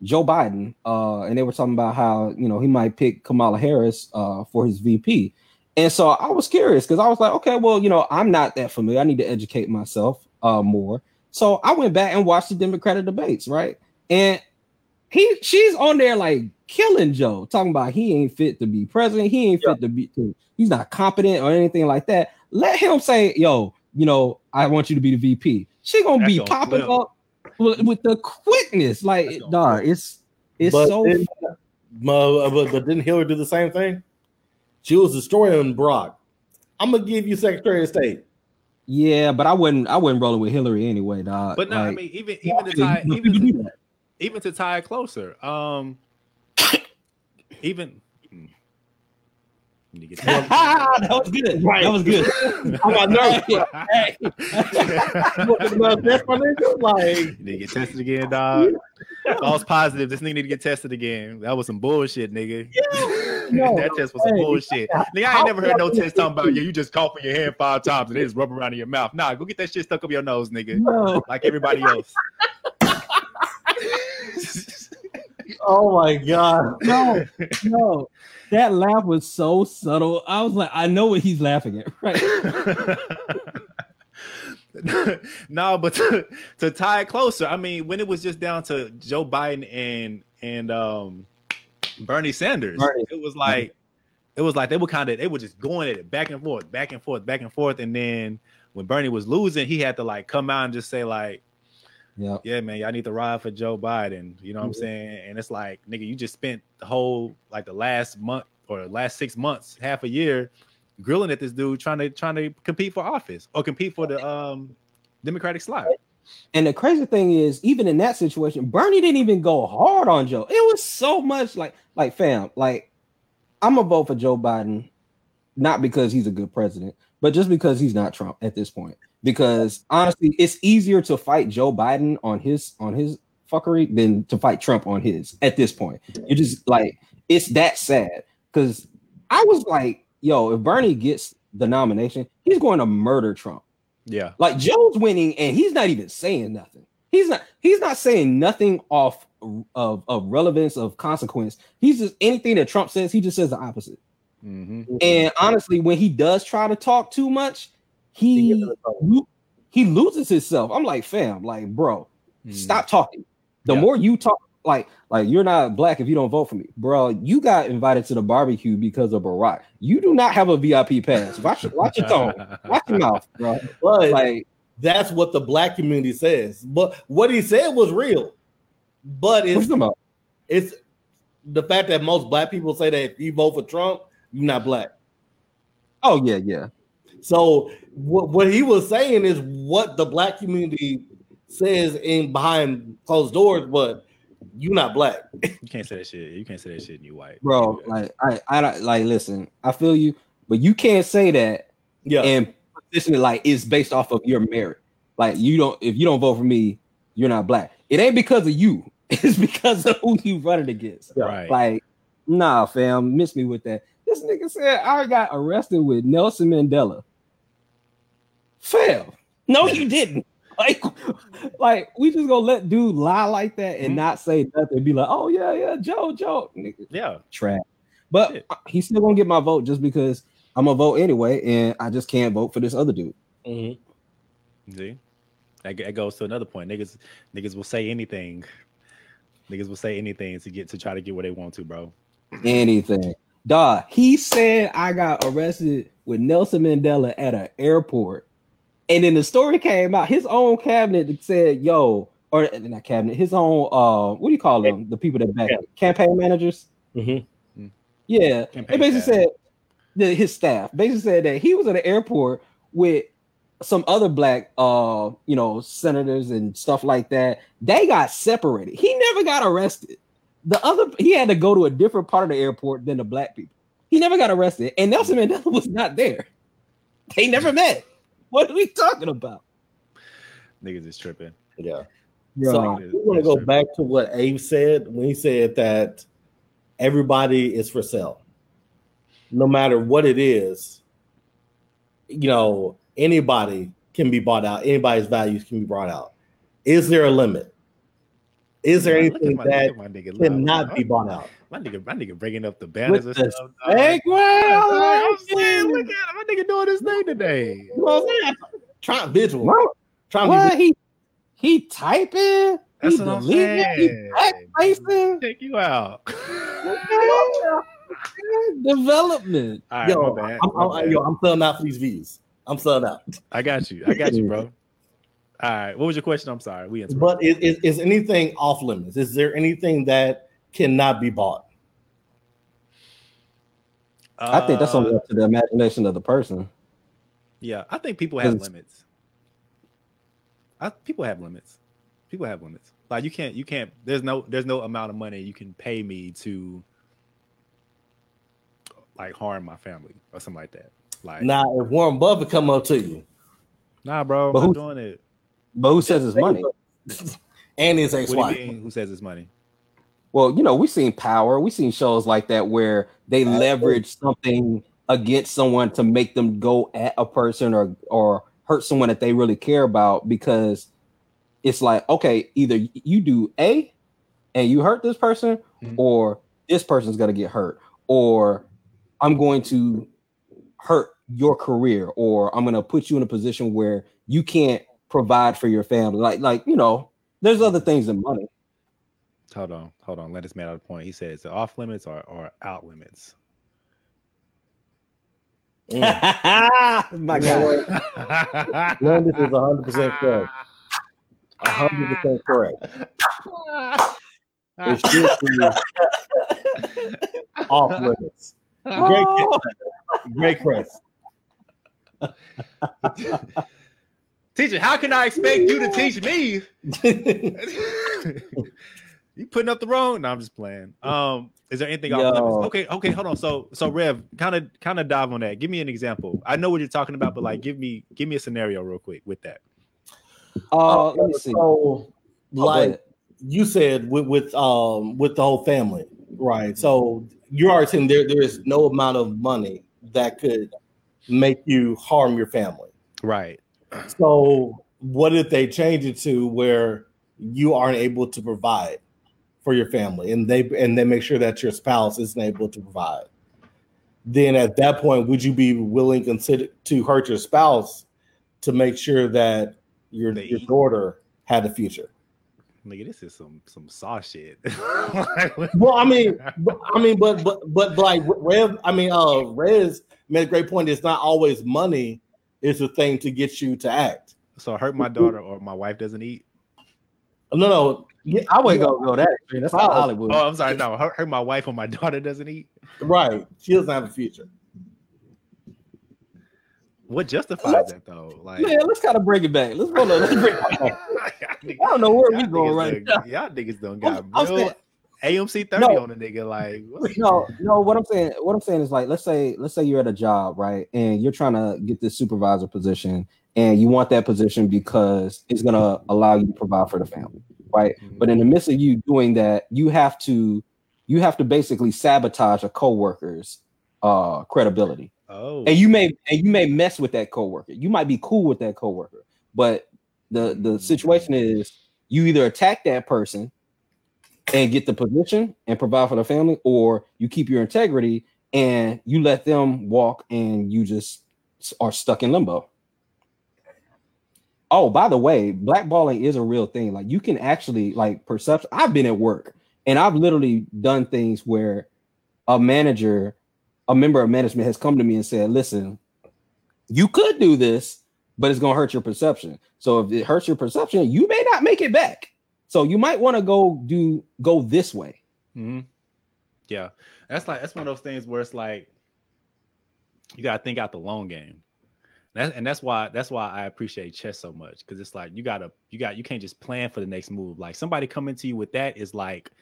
Joe Biden, uh, and they were talking about how you know he might pick Kamala Harris uh for his VP, and so I was curious because I was like, okay, well, you know, I'm not that familiar. I need to educate myself uh more. So I went back and watched the Democratic debates, right? And he she's on there like killing Joe, talking about he ain't fit to be president, he ain't fit to be to, he's not competent or anything like that. Let him say, yo, you know, I want you to be the VP. She gonna That's be gonna popping flip. up with, with the quickness. Like, gonna dog, flip. it's it's But so then- Uh, but, but didn't Hillary do the same thing? She was destroying Barack. I'm gonna give you Secretary of State. yeah, but I wouldn't I wouldn't rolling with Hillary anyway, dog. But no, I mean, even even to tie even to, even to tie it closer, um, [coughs] even. hmm. Let me get [laughs] Ah, that was good. Right. That was good. I got nervous. Hey, That's my nigga. Like, You need to get tested again, dog. False positive. This nigga need to get tested again. That was some bullshit, nigga. No. that test was some bullshit. Nigga, I ain't never heard no test talking about you. you just cough in your hand five times and they just rub around in your mouth. Nah, go get that shit stuck up your nose, nigga. no. Like everybody else. [laughs] oh my god. No, no, that laugh was so subtle. I was like, I know what he's laughing at, right? [laughs] no, but to, to tie it closer, I mean, when it was just down to Joe Biden and and um Bernie Sanders, Bernie. it was like it was like they were kind of they were just going at it back and forth, back and forth, back and forth, and then when Bernie was losing, he had to like come out and just say like, Yeah, "Yeah, man, y'all need to ride for Joe Biden." You know what I'm Mhm. saying? And it's like, nigga, you just spent the whole like the last month or the last six months, half a year, grilling at this dude trying to trying to compete for office or compete for the um Democratic slot. and the crazy thing is, even in that situation, Bernie didn't even go hard on Joe. It was so much like, like, fam, like, I'm gonna vote for Joe Biden, not because he's a good president, but just because he's not Trump at this point. Because honestly, it's easier to fight Joe Biden on his on his fuckery than to fight Trump on his at this point. You just like it's that sad because I was like, yo, if Bernie gets the nomination, he's going to murder Trump. Yeah, Like Joe's winning, and he's not even saying nothing. He's not. He's not saying nothing off of, of relevance of consequence. He's just anything that Trump says. He just says the opposite. Mhm. And honestly, when he does try to talk too much, he lo- he loses himself. I'm like, fam, like, bro, Mhm. stop talking. The Yeah. more you talk, like, like you're not black if you don't vote for me, bro. You got invited to the barbecue because of Barack. You do not have a VIP pass. Watch, watch your tone. Watch your mouth, bro. But Like, that's what the black community says. But what he said was real. But it's it's the fact that most black people say that if you vote for Trump, you're not black. Oh yeah, yeah. So what, what he was saying is what the black community says in behind closed doors, but you're not black. You can't say that shit. You can't say that shit. And you white, bro. Like I, I don't- like listen. I feel you, but you can't say that Yeah. and position it like it's based off of your merit. Like you don't, if you don't vote for me, you're not black. It ain't because of you. [laughs] It's because of who you running against. right? Like, nah, fam, miss me with that. This nigga said I got arrested with Nelson Mandela. Fam, no, you didn't. [laughs] Like, like we just gonna let dude lie like that and Mhm. not say nothing. Be like, oh yeah, yeah, Joe, Joe, nigga, yeah, trap. But Shit. he's still gonna get my vote just because I'm gonna vote anyway, and I just can't vote for this other dude. Mm-hmm. see, that, that goes to another point. Niggas, niggas will say anything. Niggas will say anything to get to try to get what they want to, bro. Anything. Dog, he said I got arrested with Nelson Mandela at an airport. And then the story came out. His own cabinet said, yo, or not cabinet, his own uh what do you call them? The people that back Yeah. campaign managers. Mhm. Yeah. Campaign They basically staff. said that his staff basically said that he was at the airport with some other black uh you know senators and stuff like that. They got separated. He never got arrested. The other he had to go to a different part of the airport than the black people. He never got arrested, and Nelson Mandela [laughs] was not there. They never met. What are we talking about? Niggas is tripping. Yeah. Bro, So we want to go back to what Abe said when he said that everybody is for sale, no matter what it is. You know, anybody can be bought out. Anybody's values can be brought out. Is there a limit? Is there Look at anything my- that look my cannot be bought out? My nigga, my nigga bringing up the banners With and the stuff. dog. Hey, I'm saying, look at him. My nigga doing his thing today. You know what I'm saying? Trying visual. What? Trying What he he typing? That's he what I'm deleting? He saying. backspacing? Check you out. [laughs] Development. All right, yo, my bad. I'm, my I'm, bad. yo, I'm selling out for these views. I'm selling out. I got you. I got you, bro. [laughs] All right. What was your question? I'm sorry. We interrupted. But is, is, is anything off limits? Is there anything that cannot be bought? I think that's Uh, only up to the imagination of the person. Yeah, I think people have limits. I, people have limits. People have limits. Like you can't, you can't. There's no, there's no amount of money you can pay me to like harm my family or something like that. Like, nah, Now, if Warren Buffett come up to you nah, bro, But I'm who- doing it. But who says it's money? [laughs] and his What do ex-wife. Who says it's money? Well, you know, we've seen power, we've seen shows like that where they leverage something against someone to make them go at a person or or hurt someone that they really care about because it's like, okay, either you do A and you hurt this person, Mhm. or this person's gonna get hurt, or I'm going to hurt your career, or I'm gonna put you in a position where you can't provide for your family. Like, like, you know, there's other things than money. Hold on, hold on. Let this man out of the point. He said it's off limits or, or out limits. Mm. [laughs] My God. what? None of this is 100 percent correct. 100 percent correct. [laughs] It's just off limits. Great, great, Chris. Teacher, how can I expect you to teach me? [laughs] you putting up the wrong? No, I'm just playing. Um, is there anything off limits? Okay, okay, hold on. So, so Rev, kind of, kind of dive on that. Give me an example. I know what you're talking about, but like, give me, give me a scenario real quick with that. Uh, let me see. So, Oh, like ahead. you said, with with um with the whole family, right? So you are saying there there is no amount of money that could make you harm your family. Right. So what if they change it to where you aren't able to provide for your family and they and they make sure that your spouse isn't able to provide? Then at that point, would you be willing consider to hurt your spouse to make sure that your They your daughter had a future? Nigga, this is some some saw shit. [laughs] Well, I mean, but, I mean, but but but like Rev, I mean, uh, Rez made a great point. It's not always money is the thing to get you to act. so hurt my daughter or my wife doesn't eat. No, no, yeah, I wouldn't go go that. That's not Oh. Hollywood. Oh, I'm sorry. No, hurt, hurt my wife or my [laughs] daughter doesn't eat. right. She doesn't have a future. What justifies that though? Like, yeah, let's kind of bring it back. Let's on. Let's bring it back. [laughs] I don't know where we going right done- Y'all niggas don't got I'm- I'm real AMC 30 No. on the nigga. Like, what? no, no. What I'm saying, what I'm saying is like, let's say, let's say you're at a job, right, and you're trying to get this supervisor position, and you want that position because it's gonna allow you to provide for the family, right? But in the midst of you doing that, you have to, you have to basically sabotage a coworker's uh credibility, oh, and you may, and you may mess with that coworker. You might be cool with that coworker, but the the situation is you either attack that person and get the position and provide for the family, or you keep your integrity and you let them walk and you just are stuck in limbo. Oh, by the way, blackballing is a real thing. Like you can actually like perception. I've been at work and I've literally done things where a manager, a member of management has come to me and said, listen, you could do this, but it's gonna hurt your perception. So if it hurts your perception, you may not make it back. So you might want to go do go this way. Mhm. yeah. That's like that's one of those things where it's like you gotta think out the long game. That's, and that's why that's why I appreciate chess so much because it's like you gotta you got you can't just plan for the next move. Like somebody coming to you with that is like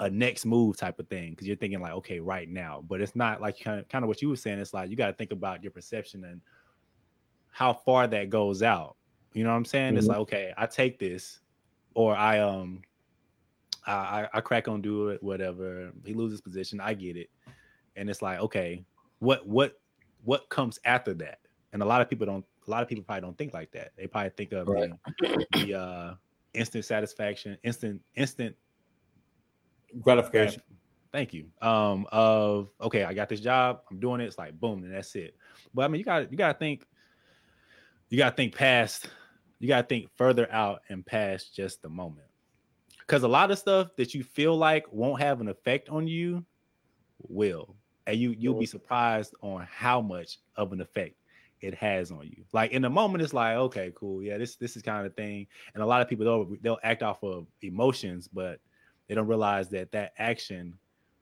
a next move type of thing because you're thinking like okay right now, but it's not like kind of kind of what you were saying. It's like you got to think about your perception and how far that goes out. You know what I'm saying? It's Mhm. like okay, I take this, or I um I I crack on do it, whatever. He loses position, I get it. And it's like, okay, what what what comes after that? And a lot of people don't a lot of people probably don't think like that. They probably think of Right. the, the uh, instant satisfaction, instant instant gratification. Thank you. Um, of okay, I got this job, I'm doing it. It's like boom, and that's it. But I mean, you got you got to think, you got to think past, you got to think further out and past just the moment, because a lot of stuff that you feel like won't have an effect on you will, and you you'll be surprised on how much of an effect it has on you. Like in the moment, it's like okay, cool, yeah, this this is kind of thing, and a lot of people they'll they'll act off of emotions, but they don't realize that that action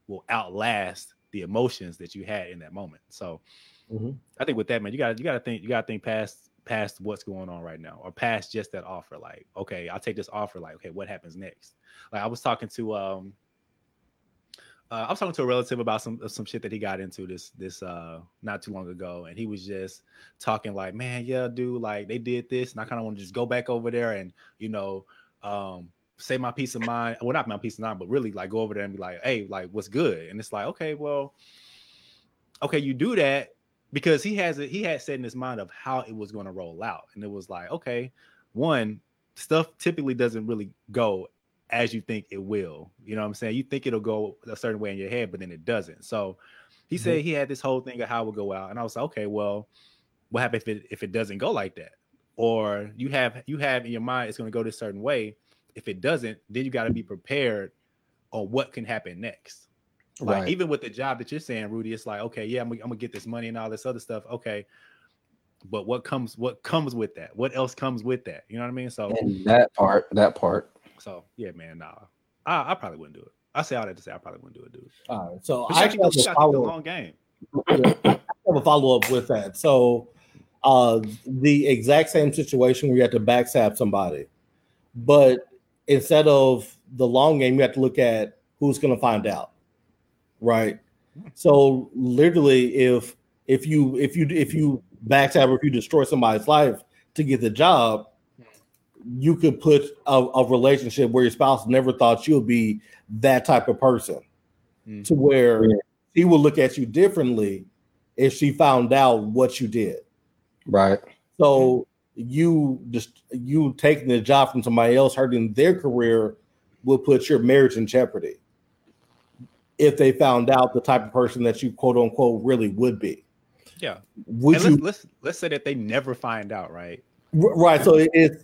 will outlast the emotions that you had in that moment. So Mhm. I think with that, man, you got you got to think you got to think past past what's going on right now, or past just that offer. Like, okay, I'll take this offer. Like, okay, what happens next? Like, I was talking to um, uh, I was talking to a relative about some some shit that he got into this this uh not too long ago, and he was just talking like, man, yeah, dude, like they did this, and I kind of want to just go back over there and you know um say my peace of mind. Well, not my peace of mind, but really like go over there and be like, hey, like what's good? And it's like, okay, well, okay, you do that because he has it, he had set in his mind of how it was going to roll out. And it was like, okay, one, stuff typically doesn't really go as you think it will. You know what I'm saying? You think it'll go a certain way in your head, but then it doesn't. So he mm-hmm. said he had this whole thing of how it would go out. And I was like, okay, well, what happens if it if it doesn't go like that? Or you have you have in your mind it's going to go this certain way. If it doesn't, then you got to be prepared on what can happen next. Like Right. even with the job that you're saying, Rudy, it's like, okay, yeah, I'm, gonna- I'm gonna get this money and all this other stuff. Okay. But what comes what comes with that? What else comes with that? You know what I mean? So And that part, that part. So yeah, man, nah. I, I probably wouldn't do it. I say all that to say I probably wouldn't do it, dude. All right. So But I actually have a to the long game. I have a follow up with that. So, uh, the exact same situation where you have to backstab somebody, but instead of the long game, you have to look at who's going to find out, right? So, literally, if if you if you if you backstab or if you destroy somebody's life to get the job, you could put a, a relationship where your spouse never thought you'll be that type of person, Mm. to where Yeah. he will look at you differently if she found out what you did. Right. So you just you taking the job from somebody else, hurting their career, will put your marriage in jeopardy. If they found out the type of person that you quote unquote really would be, Yeah. would and you let's, let's let's say that they never find out, right? Right? So it's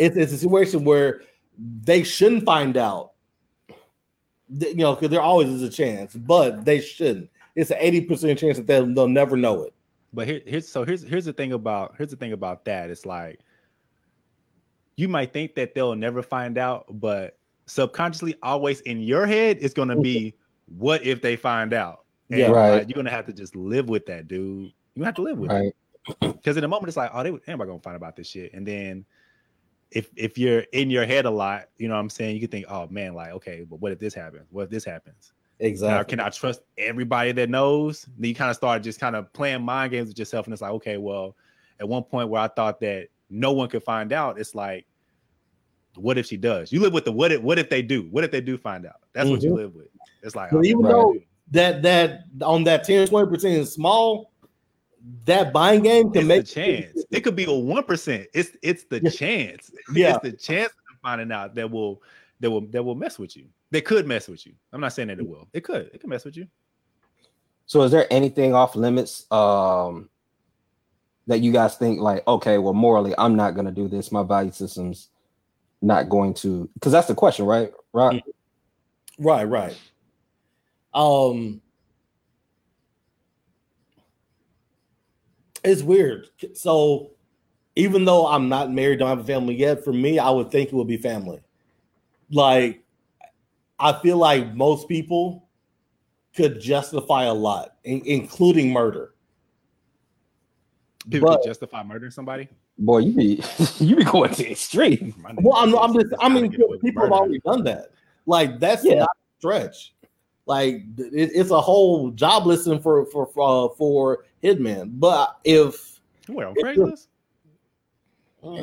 it's it's a situation where they shouldn't find out. You know, because there always is a chance, but they shouldn't. It's an eighty percent chance that they'll, they'll never know it. But here, here's so here's here's the thing about here's the thing about that. It's like you might think that they'll never find out, but subconsciously, always in your head, it's gonna be what if they find out? And Yeah. Right. like, you're gonna have to just live with that, dude. You have to live with it. Because [laughs] in the moment it's like, oh, they anybody gonna find about this shit, and then if if you're in your head a lot, you know what I'm saying, you could think, oh man, like okay, but what if this happens? What if this happens? Now, Exactly. can I trust everybody that knows? Then you kind of start just kind of playing mind games with yourself, and it's like, okay, well, at one point where I thought that no one could find out, it's like, what if she does? You live with the what if what if they do? What if they do find out? That's what you Mhm. live with. It's like, oh, even I though- that that on that 10 20 percent is small, that buying game can it's make the chance. [laughs] It could be a one percent. It's it's the Yeah. chance. Yeah. It's the chance of finding out that will that will that will mess with you. They could mess with you. I'm not saying that it will. It could. It could mess with you. So is there anything off limits um that you guys think like, okay, well, morally, I'm not gonna do this. My value system's not going to because that's the question, right? Right. Right, right. Um it's weird. So even though I'm not married, don't have a family yet, for me, I would think it would be family. Like I feel like most people could justify a lot, in- including murder. People But- could justify murdering somebody. Boy, you be [laughs] you be going to extreme. My Well, I'm, I'm just I mean, get away with people have already done that. Like that's Yeah. not a stretch. Like it, it's a whole job listing for for for, uh, for hitman. But if Where on It's Craigslist?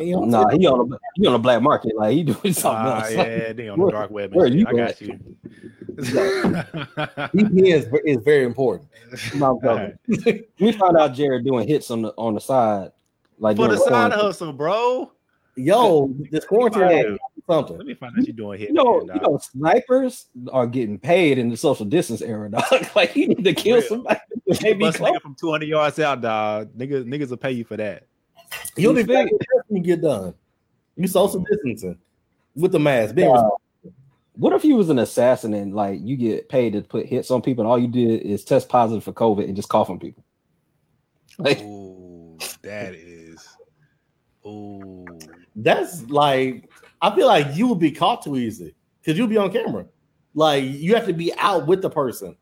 you Nah, he on a he on a black market, like he doing something Ah, else. yeah, they on the dark web. where And you shit. I got you. VPN [laughs] is, is very important. No, I'm All right. joking. we found out Jared doing hits on the on the side. Like For the during side quarantine. hustle, bro. Yo, this quarantine Hey, is something. Let me find out you're doing here. You know, man, you know, snipers are getting paid in the social distance era, [laughs] dog. like you need to kill Real. somebody. You Maybe bust a close. nigga from 200 yards out, dog. Niggas, niggas will pay you for that. You don't You even think- you get done. You social distancing with the mask. Being Uh, What if you was an assassin and like you get paid to put hits on people and all you did is test positive for COVID and just cough on people? [laughs] Like Ooh, that is. Ooh. that's like I feel like you would be caught too easy because you'll be on camera. Like you have to be out with the person.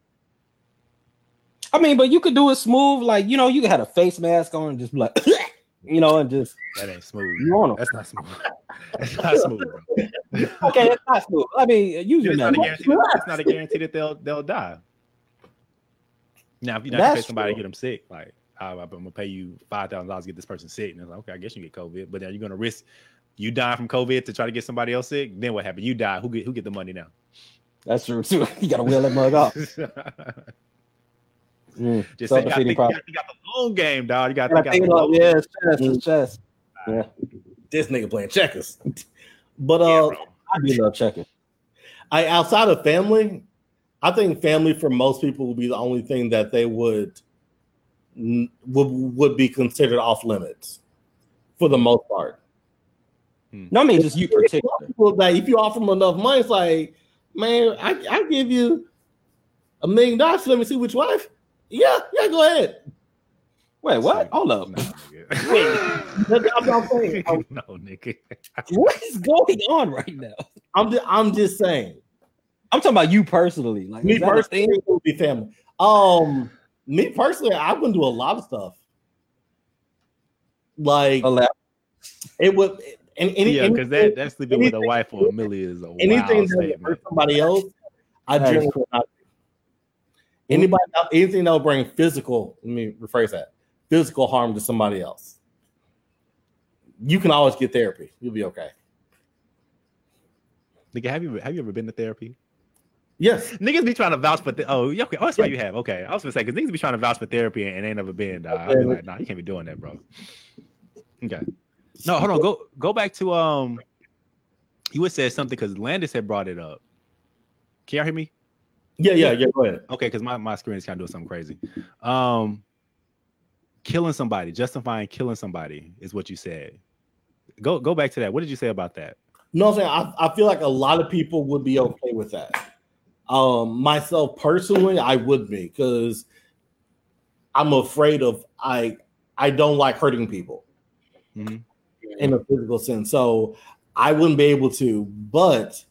I mean, but you could do it smooth, like you know, you could have a face mask on and just be like, [coughs] you know, and just That ain't smooth. you want them. That's not smooth. [laughs] That's not smooth. Bro. [laughs] Okay, it's not smooth. I mean, usually It's not, a guarantee that, it's not a guarantee that they'll they'll die. Now, if you don't pay That's somebody to true. get them sick, like I, I'm gonna pay you five thousand dollars to get this person sick, and it's like, okay, I guess you get COVID, but then you're gonna risk you dying from COVID to try to get somebody else sick. Then what happened? You die. Who get who get the money now? That's true too. [laughs] You gotta wheel that mug off. [laughs] Just Mm. say, you, gotta think, you, problem. got, you got the long game, dog. You got to Gotta think think out about- the yeah, long chess, it's chess. Yeah, This nigga playing checkers. [laughs] But uh, bro. I do love checking. I outside of family, I think family for most people would be the only thing that they would would would be considered off limits for the most part. No, I mean just you particular. People that if you offer them enough money, it's like, man, I I give you a million dollars. Let me see which wife. Yeah, yeah, go ahead. Wait, what? Hold up. No, nigga. [laughs] That's- I'm not saying. [laughs] I'm, no, nigga. What is going on right now? I'm just, I'm just saying. I'm talking about you personally. Like Me is that a personally, thing? it would be family. Um, me personally, I wouldn't do a lot of stuff. Like Allow- it would, and any, yeah, because that that's sleeping with a wife or a millie is a anything wild that hurt somebody else, I That is generally not. Anybody, anything that will bring physical. Let me rephrase that: physical harm to somebody else. You can always get therapy. You'll be okay. Nigga, have you have you ever been to therapy? Yes, Niggas be trying to vouch for the- oh yeah, okay. Oh, that's why you have. Okay, I was gonna say because niggas be trying to vouch for therapy and, ain't never been. Dog. I'd be like, nah, you can't be doing that, bro. Okay. No, hold on. Go go back to um. You would say something because Landis had brought it up. Can y'all hear me? yeah, yeah, yeah. Go ahead. Okay, because my, my screen is kind of doing something crazy. Um, killing somebody, justifying killing somebody is what you said. Go go back to that. What did you say about that? No, I'm saying I, I feel like a lot of people would be okay with that. Um, myself personally, I would be because I'm afraid of I I don't like hurting people Mhm. In a physical sense. So I wouldn't be able to, but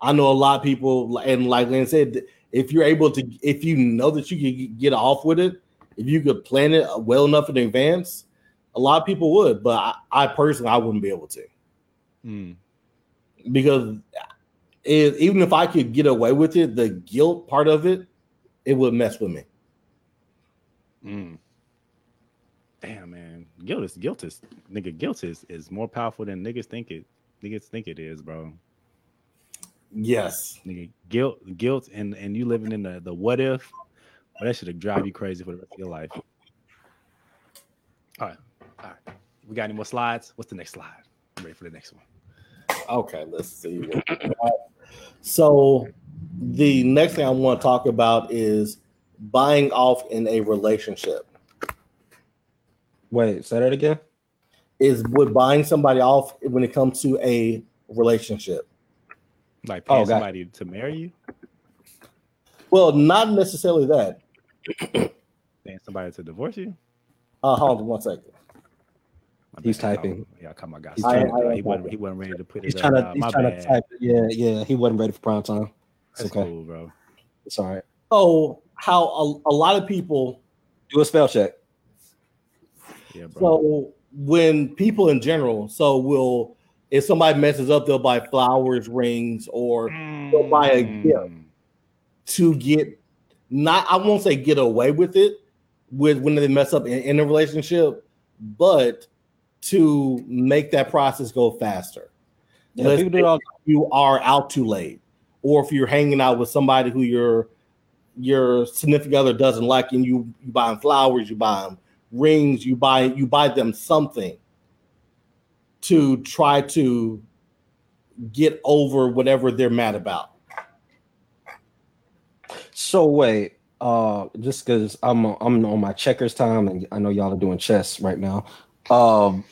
I know a lot of people, and like Lynn said, if you're able to, if you know that you can get off with it, if you could plan it well enough in advance, a lot of people would. But I, I personally, I wouldn't be able to Mm. because it, even if I could get away with it, the guilt part of it, it would mess with me. Mm. Damn, man. Guilt is guilt is nigga. Guilt is is more powerful than niggas think it. Niggas think it is, bro. Yes. Nigga, guilt, guilt, and and you living in the the what if. Well, that should drive you crazy for the rest of your life. All right, all right. We got any more slides? What's the next slide? I'm ready for the next one. Okay, let's see. what we got. so the next thing I want to talk about is buying off in a relationship. Wait, say that again. Is would buying somebody off when it comes to a relationship? Like Oh, paying got it. somebody to marry you, Well, not necessarily that. paying somebody to divorce you. Uh, hold on one second. My He's bad. typing. Oh, yeah, come on, guys. He's he, wasn't- I- I- he wasn't. He wasn't ready to put He's it. trying up. to. He's my trying bad. to type. Yeah, yeah. He wasn't ready for prime time. It's That's okay. cool, bro. It's all right. Oh, how a, a lot of people Do a spell check. Yeah, bro. So when people in general, so will if somebody messes up, they'll buy flowers, rings, or they'll buy a gift. Mm. to get not I won't say get away with it with when they mess up in, in a relationship, but to make that process go faster. Yeah, Let's people do all. You are out too late, or if you're hanging out with somebody who your your significant other doesn't like, and you you buying flowers, you buying rings, you buy you buy them something to try to get over whatever they're mad about. So wait, uh, just because I'm I'm on my checkers time, and I know y'all are doing chess right now. Um,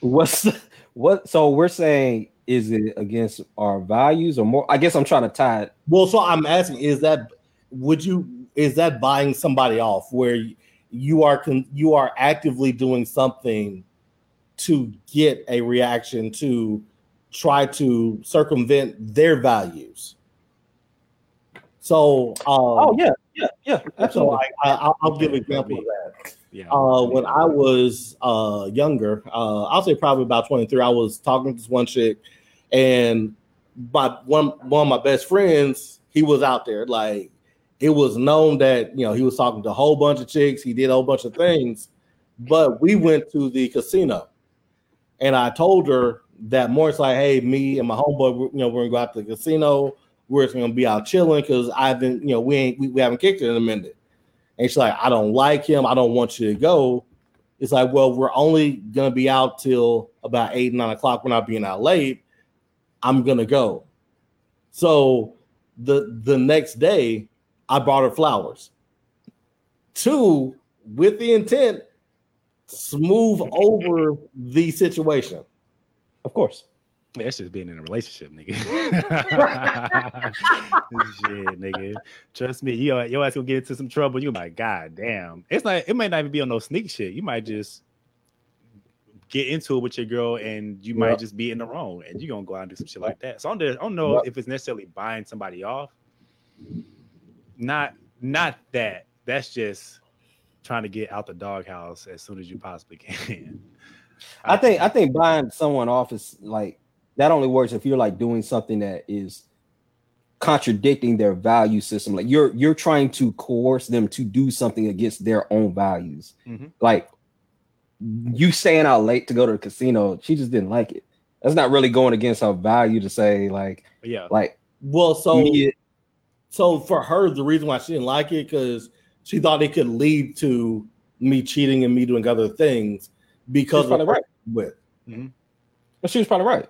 what's what? So we're saying is it against our values or more? I guess I'm trying to tie it. Well, so I'm asking, is that would you is that buying somebody off where you are con, you are actively doing something to get a reaction to try to circumvent their values? So, um, Oh yeah, yeah, yeah, so absolutely. I, I, I'll give an example of that. Yeah. Uh, when I was uh, younger, uh, I'll say probably about 23, I was talking to this one chick, and my one one of my best friends, he was out there. Like it was known that you know he was talking to a whole bunch of chicks, he did a whole bunch of things, but we went to the casino, and I told her that more. It's like, hey, me and my homeboy, you know, we're gonna go out to the casino. We're just gonna be out chilling because I've been, you know, we ain't we, we haven't kicked it in a minute. And she's like, I don't like him. I don't want you to go. It's like, well, we're only gonna be out till about eight, nine o'clock. We're not being out late. I'm gonna go. So the the next day, I brought her flowers. Two, with the intent, to smooth over the situation. of course. That's just being in a relationship, nigga. [laughs] [laughs] Shit, nigga. Trust me, you your ass gonna get into some trouble. You like, God damn. It's like it might not even be on no sneak shit. You might just get into it with your girl, and you Yep. might just be in the wrong, and you're gonna go out and do some shit like that. So I don't, I don't know Yep. if it's necessarily buying somebody off. Not, not that. That's just trying to get out the doghouse as soon as you possibly can. I think I think buying someone off is like that only works if you're like doing something that is contradicting their value system. Like you're you're trying to coerce them to do something against their own values. Mhm. Like you staying out late to go to the casino, she just didn't like it. That's not really going against her value to say like yeah, like Well, so me- so for her, the reason why she didn't like it because she thought it could lead to me cheating and me doing other things because She's probably of right. with. but she was probably right.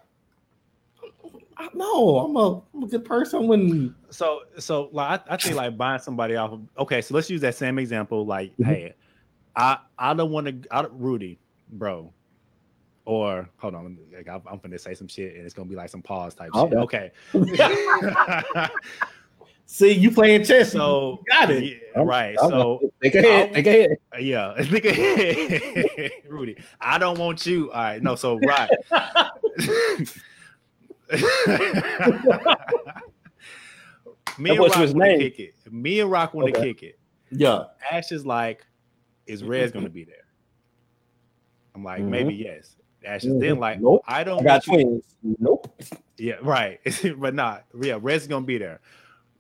I, no, I'm a, I'm a good person when So so like I, I think like buying somebody off. of- Okay, so let's use that same example. Like, Mhm. hey, I I don't want to. I don't- Rudy, bro. Or hold on, like, I'm, I'm gonna say some shit and it's gonna be like some pause type Okay. shit. [laughs] [laughs] Okay. [laughs] see you playing chess. so got it. yeah, right. So think ahead, I'll- think ahead. [laughs] yeah, [laughs] nigga, [laughs] Rudy, I don't want you. All right, no. So right. Me and Rock want to kick it. Me and Rock want to Okay. kick it. yeah, Ash is like, is Red's gonna be there? I'm like, Mhm. maybe yes. Ash is Mhm. then like, Nope. I don't I got want you- twins. Nope. Yeah, right. but not. Yeah, Red's gonna be there.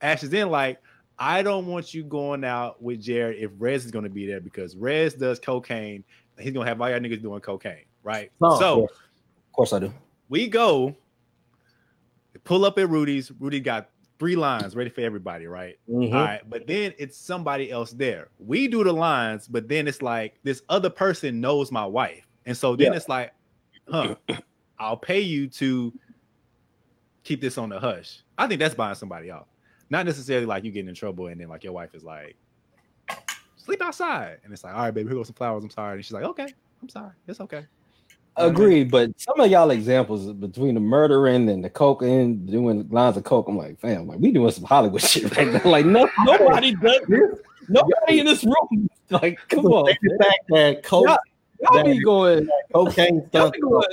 Ash is then like, I don't want you going out with Jared if Rez is gonna be there because Rez does cocaine. He's gonna have all y'all niggas doing cocaine, right? Oh, so Of course I do. we go pull up at Rudy's. Rudy got three lines ready for everybody, right? Mhm. All right, but then it's somebody else there. We do the lines, but then it's like this other person knows my wife, and so then Yeah. it's like, huh, [coughs] I'll pay you to keep this on the hush. I think that's buying somebody off, not necessarily like you getting in trouble and then like your wife is like, sleep outside, and it's like, all right, baby, here goes some flowers. I'm sorry, and she's like, okay, I'm sorry, it's okay. Agreed, but some of y'all examples between the murdering and the cocaine, doing lines of coke, I'm like, fam, like we doing some Hollywood [laughs] shit right now. Like, no, [laughs] nobody does this. Nobody in this room. Like, come on, the fact that coke, y'all be going. cocaine Y'all stuff. be going.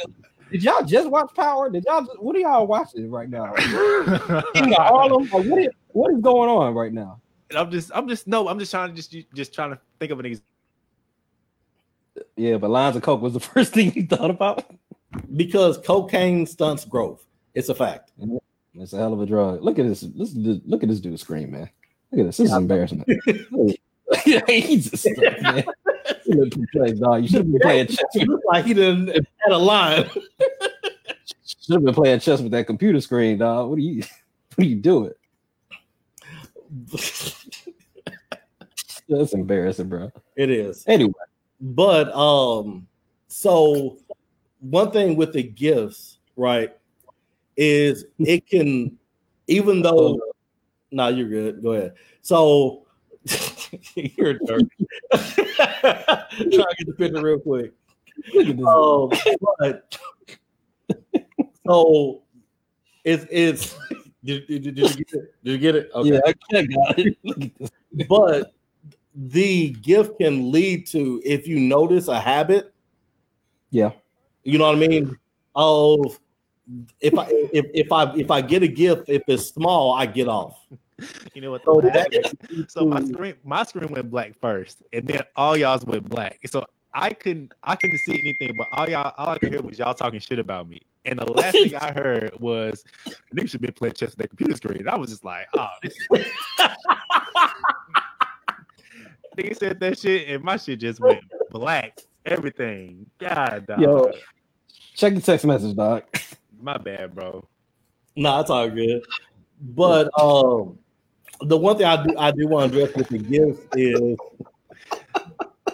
Did y'all just watch Power? Did y'all? Just, what are y'all watching right now? [laughs] King of Harlem? Like, what is what is going on right now? And I'm just, I'm just, no, I'm just trying to just, just trying to think of an example. Yeah, but lines of coke was the [laughs] first thing you thought about. because cocaine stunts growth. It's a fact. Mm-hmm. It's a hell of a drug. Look at this. This look at this dude scream, man. Look at this. This is embarrassment. yeah, he's [laughs] just man. You should have playing, dog. You should have been playing chess. It looks like he didn't had a line. Should have been playing chess with that computer screen, dog. What are you? What are you doing? That's embarrassing, bro. it is. Anyway, but um, so one thing with the gifts, right, is it can, even though, no, you're good. Go ahead. So [laughs] you're a jerk. [laughs] Try to get the picture real quick. Um, but [laughs] so it's it's did, did, did, you get it? Did you get it? Okay. Yeah, I got it. But the gift can lead to if you notice a habit, yeah. you know what I mean? Oh, if I if, if I if I get a gift, if it's small, I get off. You know what? So the that- last is? so my screen my screen went black first, and then all y'all's went black. So I couldn't I couldn't see anything, but all y'all all I could hear was y'all talking shit about me. And the last thing I [laughs] heard was niggas should be playing chess with their computer screen. And I was just like, oh, this. [laughs] Nigga said that shit, and my shit just went black. Everything. God, dog. Yo. Check the text message, dog. My bad, bro. No, it's all good. But um, the one thing I do I do want to address with the gift is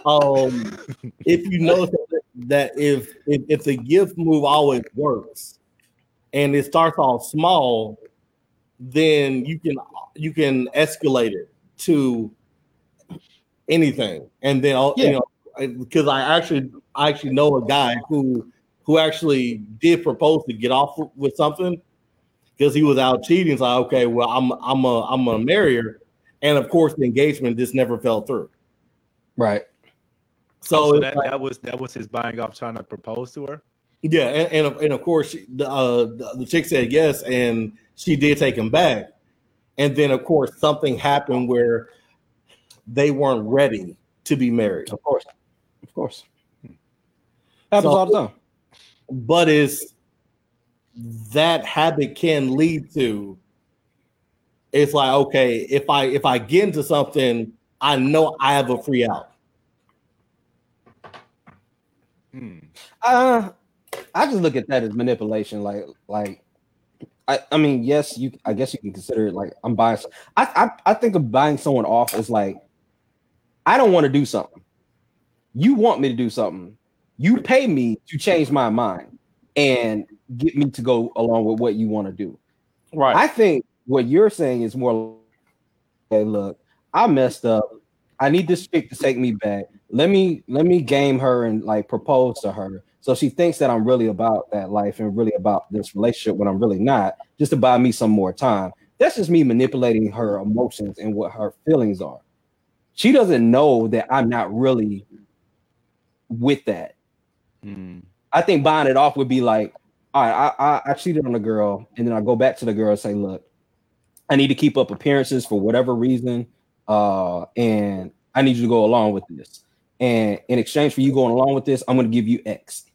um if you notice that if if, if the gift move always works and it starts off small, then you can you can escalate it to anything, and then I'll- Yeah. you know because I actually I actually know a guy who who actually did propose to get off with something because he was out cheating. So okay, well I'm I'm a I'm a marry her, and of course the engagement just never fell through. Right. So, So, that, like- that was that was his buying off trying to propose to her. Yeah, and, and, of- and of course, she- the, uh, the the chick said yes, and she did take him back. And then, of course, something happened where they weren't ready to be married. Of course. Of course. Happens So- all the time. But is that habit can lead to? It's like okay, if I if I get into something, I know I have a free out. Hmm. Uh, I just look at that as manipulation. Like, like, I, I mean, yes, you. I guess you can consider it like I'm buying. I, I, I think of buying someone off as like, I don't want to do something. You want me to do something. You pay me to change my mind and get me to go along with what you want to do. Right. I think what you're saying is more. Hey, look, I messed up. I need this chick to take me back. Let me let me game her and like propose to her, so she thinks that I'm really about that life and really about this relationship when I'm really not. Just to buy me some more time. That's just me manipulating her emotions and what her feelings are. She doesn't know that I'm not really with that. Hmm. I think buying it off would be like, all right, I, I, I cheated on a girl, and then I go back to the girl and say, look, I need to keep up appearances for whatever reason, uh, and I need you to go along with this. And in exchange for you going along with this, I'm going to give you X.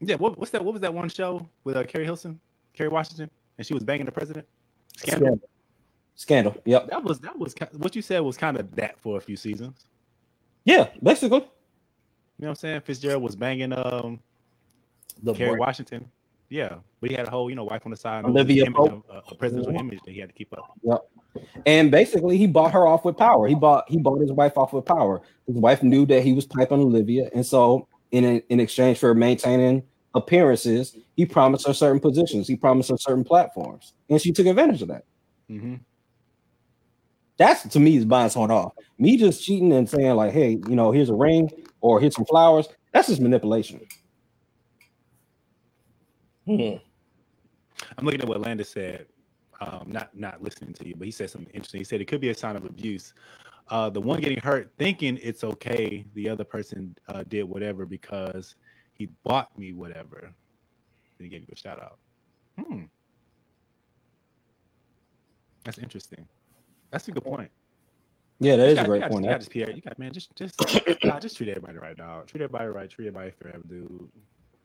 Yeah, what, what's that? What was that one show with uh, Keri Hilson, Kerry Washington, and she was banging the president? Scandal. Scandal. Yep. That was that was what you said was kind of that for a few seasons. Yeah, basically. You know what I'm saying? Fitzgerald was banging um the Kerry boy- Washington. Yeah, but he had a whole you know wife on the side. and Olivia image Pope. of- a presidential image that he had to keep up. Yep. And basically, he bought her off with power. He bought he bought his wife off with power. His wife knew that he was piping Olivia, and so in in exchange for maintaining appearances, he promised her certain positions. He promised her certain platforms, and she took advantage of that. hmm That's to me is buying someone off. Me just cheating and saying like, "Hey, you know, here's a ring or hit some flowers." That's just manipulation. Hmm. I'm looking at what Landis said. Um, not not listening to you, but he said something interesting. He said it could be a sign of abuse. Uh, the one getting hurt thinking it's okay. The other person uh, did whatever because he bought me whatever. And he gave you a shout out. Hmm. That's interesting. That's a good point. Yeah, that You is a great you got- point. You got, just, you got man, just just [coughs] nah, just treat everybody right, dog. Treat everybody right. Treat everybody fair, dude.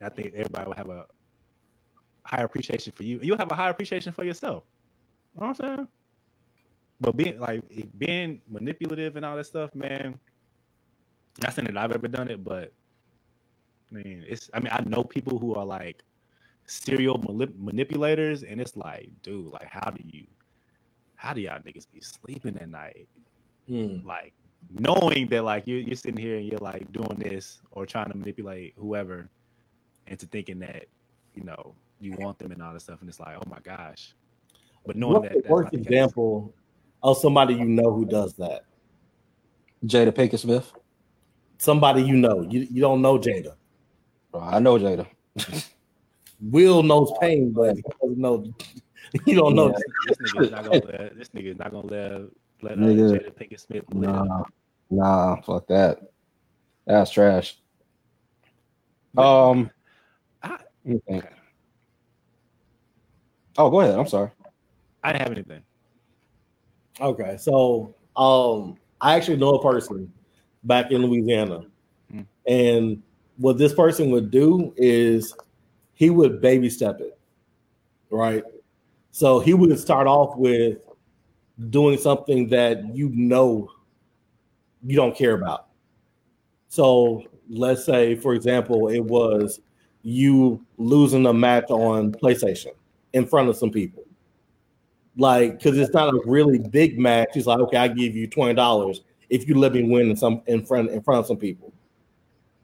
I think everybody will have a higher appreciation for you. You'll have a higher appreciation for yourself. You know what I'm saying? But being like being manipulative and all that stuff, man. Not saying that I've ever done it, but man, it's. I mean, I know people who are like serial manip- manipulators, and it's like, dude, like, how do you, how do y'all niggas be sleeping at night? Hmm. like knowing that like you you're sitting here and you're like doing this or trying to manipulate whoever into thinking that you know you want them and all this stuff, and it's like, oh my gosh. But knowing What's that the worst not the case. example of somebody you know who does that? Jada Pinkett Smith. Somebody you know. You, you don't know Jada. Bro, I know Jada. [laughs] Will knows pain, but he doesn't know. [laughs] You don't know. this nigga's not gonna let this nigga's not gonna let let uh, Nigga. Jada Pinkett Smith live. Nah, nah, fuck that. That's trash. Um, I- let me think. Oh, go ahead. I'm sorry. I didn't have anything. Okay, so um, I actually know a person back in Louisiana, Hmm. and what this person would do is he would baby step it, right? So he would start off with doing something that you know you don't care about. So let's say, for example, it was you losing a match on PlayStation in front of some people like because it's not a really big match. He's like, okay, I give you twenty dollars if you let me win in some in front in front of some people,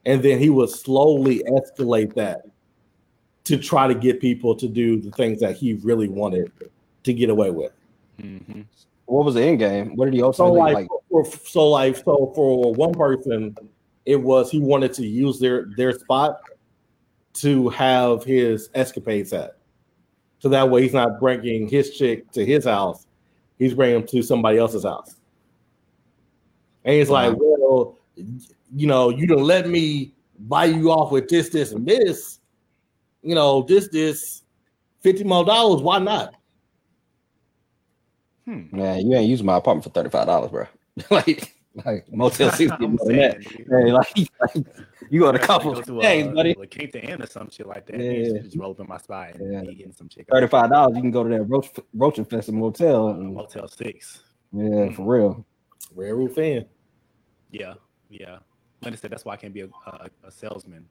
and then he would slowly escalate that to try to get people to do the things that he really wanted to get away with. Mhm. What was the end game? What did he So ultimately like, like? for, so like, so for one person, it was he wanted to use their their spot to have his escapades at. So that way he's not bringing his chick to his house, he's bringing him to somebody else's house. And he's like, well, you know, you don't let me buy you off with this, this, and this. You know, this, this, fifty more dollars. Why not? Hmm. Man, you ain't using my apartment for thirty five dollars, bro. [laughs] like, like Motel Six I'm more than that. Hey, like, like, you got a Go couple to, days, uh, buddy. La Quinta Inn or some shit like that. Yeah. Yeah. Just roll up in my spot and Yeah. be getting some chicken. Thirty five dollars, you can go to that Roach Roach Infested Motel. Uh, And, Motel Six. yeah, for real. Red Roof Inn. Yeah, yeah. Like I said, that's why I can't be a, a, a salesman.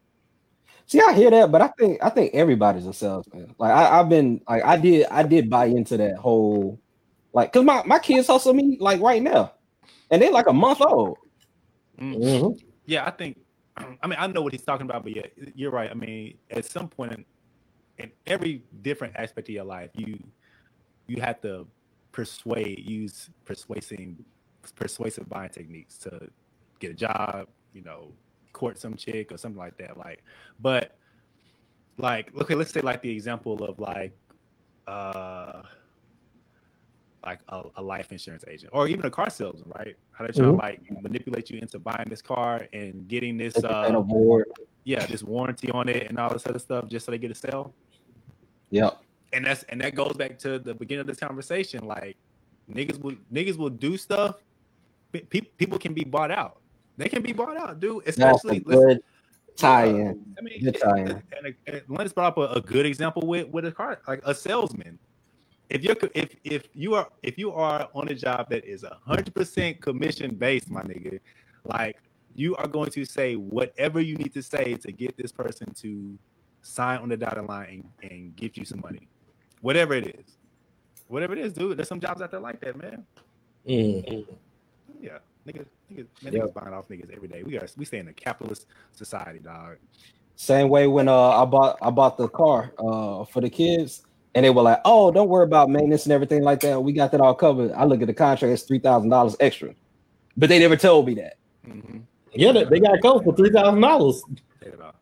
See, I hear that, but I think I think everybody's a salesman. Like I, I've been like I did I did buy into that whole like because my, my kids hustle me like right now. And they're like a month old. Mm. Mhm. Yeah, I think. [clears throat] I mean, I know what he's talking about, but yeah, you're right. I mean, at some point in, in every different aspect of your life, you you have to persuade, use persuasive persuasive buying techniques to get a job. You know, court some chick or something like that. Like, but like, okay, let's say like the example of like, uh, like a, a life insurance agent or even a car salesman, right? How they try to like manipulate you into buying this car and getting this, uh, award. yeah, this warranty on it and all this other stuff just so they get a sale. Yep. And that's and that goes back to the beginning of this conversation. Like niggas will niggas will do stuff. Pe- pe- people can be bought out. They can be bought out, dude. Especially good tie-in. I mean, Good tie-in. and, and Lennox brought up a, a good example with with a car, like a salesman. If you're if if you are if you are on a job that is a hundred percent commission based, my nigga, like you are going to say whatever you need to say to get this person to sign on the dotted line and, and give you some money, whatever it is, whatever it is, dude. There's some jobs out there like that, man. Mhm. Yeah, niggas, niggas, man, Yep. niggas buying off niggas every day. We got we stay in a capitalist society, dog. Same way when uh I bought I bought the car uh for the kids and they were like, oh, don't worry about maintenance and everything like that. We got that all covered. I look at the contract, it's three thousand dollars extra. But they never told me that. Mm-hmm. Yeah, they, they got a coat for three thousand dollars. Take it off.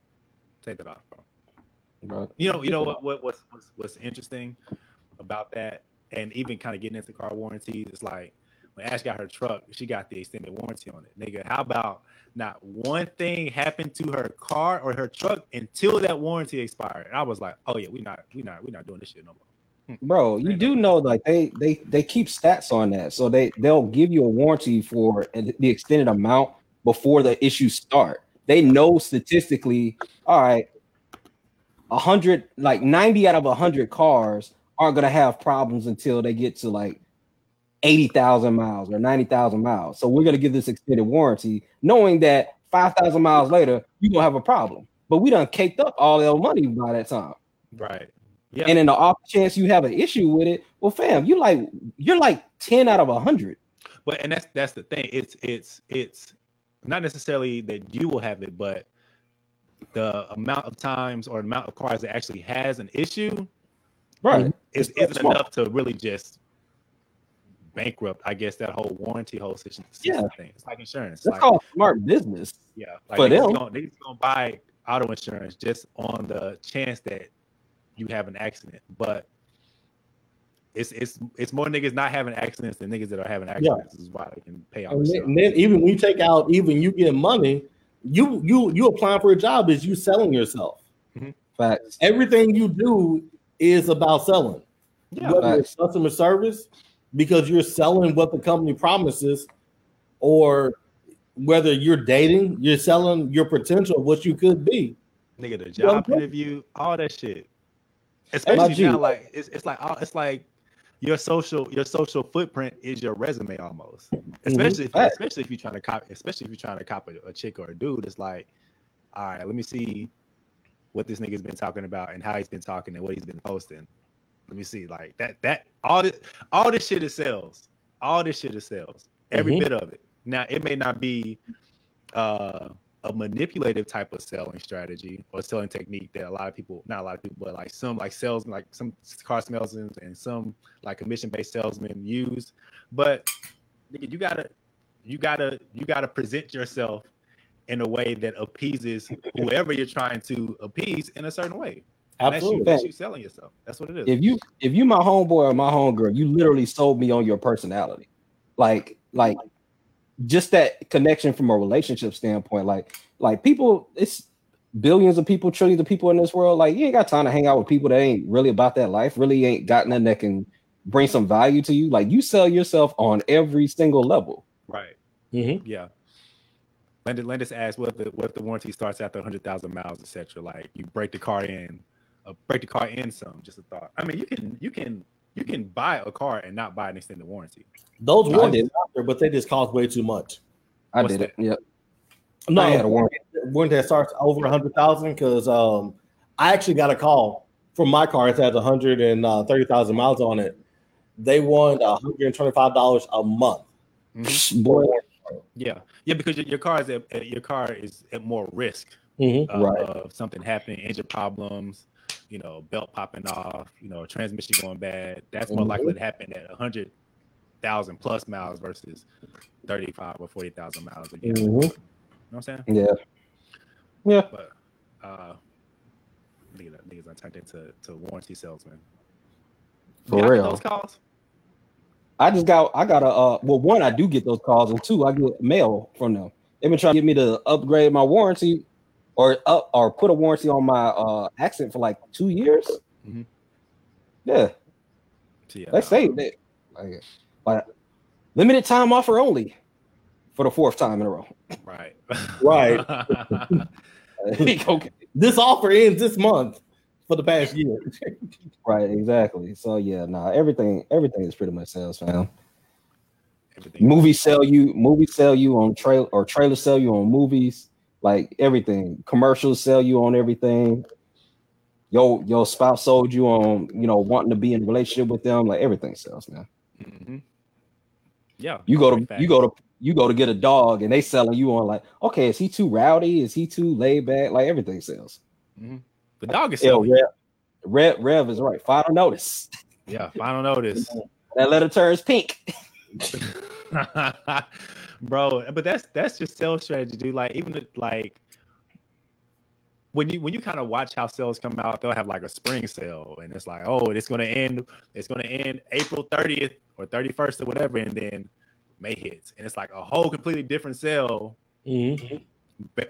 Take it off, bro. Bro. You know, you know what, what what's, what's what's interesting about that, and even kind of getting into car warranties, it's like when Ash got her truck, she got the extended warranty on it. Nigga, how about not one thing happened to her car or her truck until that warranty expired? And I was like, oh yeah, we not we not we not doing this shit no more. Bro, you do know like they they they keep stats on that. So they they'll give you a warranty for the extended amount before the issues start. They know statistically, all right, a hundred, like 90 out of a hundred cars aren't gonna have problems until they get to like 80,000 miles or 90,000 miles. So we're gonna give this extended warranty, knowing that 5,000 miles later, you're gonna have a problem. But we done caked up all their money by that time. Right. Yeah. And in the off chance you have an issue with it, well, fam, you like you're like 10 out of a hundred. but and that's that's the thing. It's it's it's not necessarily that you will have it, but the amount of times or amount of cars that actually has an issue Right. is isn't small. enough to really just bankrupt. I guess that whole warranty whole system Yeah. thing. It's like insurance. That's like, called smart business. yeah, like for niggas them. Gonna, niggas gonna buy auto insurance just on the chance that you have an accident, but. It's, it's it's more niggas not having accidents than niggas that are having accidents. This is why they can pay off. And then, and then even when you take out, even you get money, you you you applying for a job is you selling yourself. Mm-hmm. Facts. Everything you do is about selling. Yeah, Whether it's customer service, because you're selling what the company promises, or whether you're dating, you're selling your potential, what you could be. nigga, the job interview, all that shit. Especially now, like it's, it's like it's like your social your social footprint is your resume almost. Mm-hmm. Especially if, Facts. especially if you're trying to cop, especially if you're trying to copy a chick or a dude. It's like, all right, let me see what this nigga's been talking about and how he's been talking and what he's been posting. Let me see, like that that all this all this shit is sales. All this shit is sales. Every Mhm. bit of it. Now it may not be uh a manipulative type of selling strategy or selling technique that a lot of people, not a lot of people, but like some like sales, like some car salesmen and some like commission based salesmen use. But you gotta, you gotta, you gotta present yourself in a way that appeases whoever you're trying to appease in a certain way. And That's you, Absolutely. that's you selling yourself. That's what it is. If you if you my homeboy or my homegirl, you literally sold me on your personality. Like like just that connection from a relationship standpoint. Like like people, it's billions of people, trillions of people in this world. Like you ain't got time to hang out with people that ain't really about that life. Really ain't got nothing that can bring some value to you. Like you sell yourself on every single level. right. Mhm. Yeah. Landis, Landis asked what the what the warranty starts after 100,000 miles, etc. Like you break the car in, uh, break the car in some. Just a thought. I mean, you can you can you can buy a car and not buy an extended warranty. Those I warranties did. out but they just cost way too much. I What's did it. that? Yep. No, I had a warranty. warranty that starts over a hundred thousand because um, I actually got a call from my car. It has a hundred and uh, thirty thousand miles on it. They want hundred and twenty-five dollars a month. Boy, Yeah, yeah, because your, your car is at, at- your car is at more risk Mhm. of, Right. of something happening, engine problems, you know, belt popping off, you know, transmission going bad. That's more Mhm. likely to happen at 100,000 plus miles versus 35 or 40,000 miles a year. Mhm. You know what I'm saying? yeah. Yeah. But uh, niggas, niggas are turned into to warranty salesman. For I real. Those calls. I just got I got a uh well one I do get those calls and two I get mail from them. They've been trying to get me to upgrade my warranty or up or put a warranty on my uh accident for like two years. Mhm. Yeah, yeah, they nah, say that like, like limited time offer only for the fourth time in a row. right, Right. [laughs] okay. This offer ends this month for the past year. Right, exactly. So yeah, nah, everything everything is pretty much sales, fam. Everything. movies sell you movie sell you on trail or trailer sell you on movies like everything. Commercials sell you on everything. Your your spouse sold you on you know wanting to be in a relationship with them. Like everything sells man. Mhm. Yeah, you go to you go to you go to get a dog and they selling you on like okay is he too rowdy? Is he too laid back? Like everything sells. The dog is selling. rev, rev rev is right. Final notice. Yeah, final notice. [laughs] that letter turns pink [laughs] [laughs] bro but that's that's just sales strategy dude like even the- like when you when you kind of watch how sales come out they'll have like a spring sale and it's like oh it's going to end it's going to end april 30th or 31st or whatever and then may hits and it's like a whole completely different sale Mhm.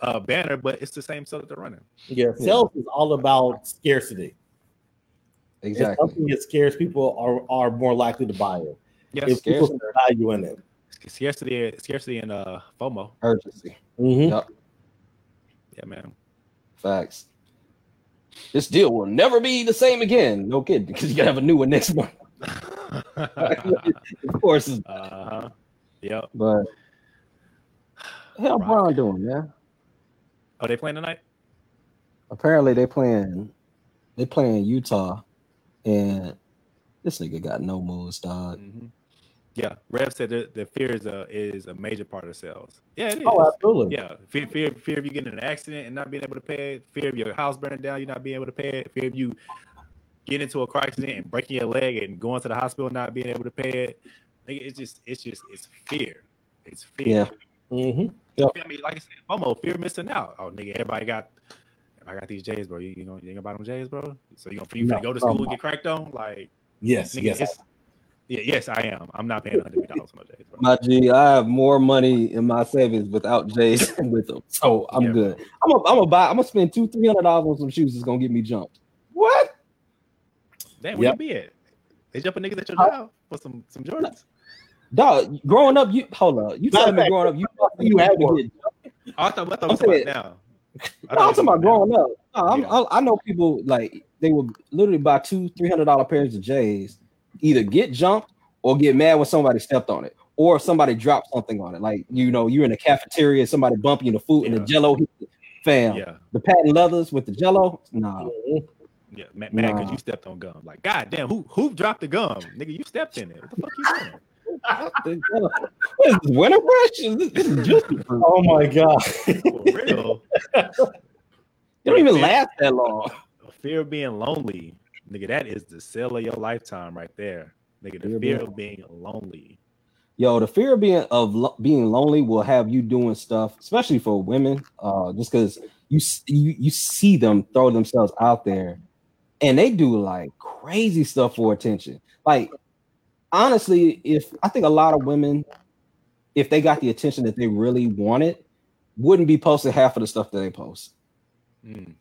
uh, banner but it's the same sale that they're running Yeah, sales is all about scarcity. If exactly something is scarce, people are, are more likely to buy it. yes If people see value in it. Scarcity scarcity and uh fomo urgency Mhm. Yep. yeah man Facts. This deal will never be the same again. No kidding, because you gotta have a new one next [laughs] month. of course, uh-huh yep but hell, Right. Brown doing, man. Are they playing tonight Apparently, they playing. They playing Utah, and this nigga got no moves, dog. Mhm. Yeah, Rev said that the fear is a is a major part of sales. Yeah, it is. Oh, absolutely. Yeah, fear, fear, fear of you getting in an accident and not being able to pay it. Fear of your house burning down, you not being able to pay it. Fear of you getting into a car accident and breaking your leg and going to the hospital and not being able to pay it. Like, it's just, it's just, it's fear. It's fear. Yeah. Mm-hmm. I mean, like I said, FOMO, fear of missing out. Oh, nigga, everybody got. I got these J's, bro. You, you know, you ain't gonna buy them J's, bro. So you gonna, you No, finna go to school and get cracked on? Like, Yes, nigga, yes. It's, yeah, yes, I am. I'm not paying hundred dollars for no J's, bro. My G, I have more money in my savings without J's [laughs] with them, so I'm Yeah, good. I'm gonna, I'm gonna buy. I'm gonna spend two, three hundred dollars on some shoes. that's gonna get me jumped. What? Damn, where Yep. you be at? They jumping niggas at your job for some some Jordans. Dog, growing up, you hold up. You Matter telling me growing up, you you had to get Oh, I thought, I thought we I'm saying- now. I no, I'm talking were about now. growing up. No, I'm, Yeah. I, I know people like they would literally buy two, three hundred dollar pairs of J's, either get jumped or get mad when somebody stepped on it, or if somebody dropped something on it. Like you know, you're in the cafeteria, and somebody bump you in the food, and the Jello hit the fam. Yeah, The patent leathers with the Jello, nah. Mhm. yeah, man, man, because Nah. you stepped on gum. Like, god damn, who who dropped the gum, nigga? You stepped in it. What the fuck you doing? [laughs] what is this winter fresh? This, this is juicy fruit. Oh my god. For real, It [laughs] don't even last that long. fear of being lonely, nigga. That is the sale of your lifetime right there, nigga. The Fear fear of being lonely. Yo, the fear of being of lo- being lonely will have you doing stuff, especially for women, uh, just because you, you you see them throw themselves out there, and they do like crazy stuff for attention. Like honestly, if I think a lot of women, if they got the attention that they really wanted, wouldn't be posting half of the stuff that they post. Mm.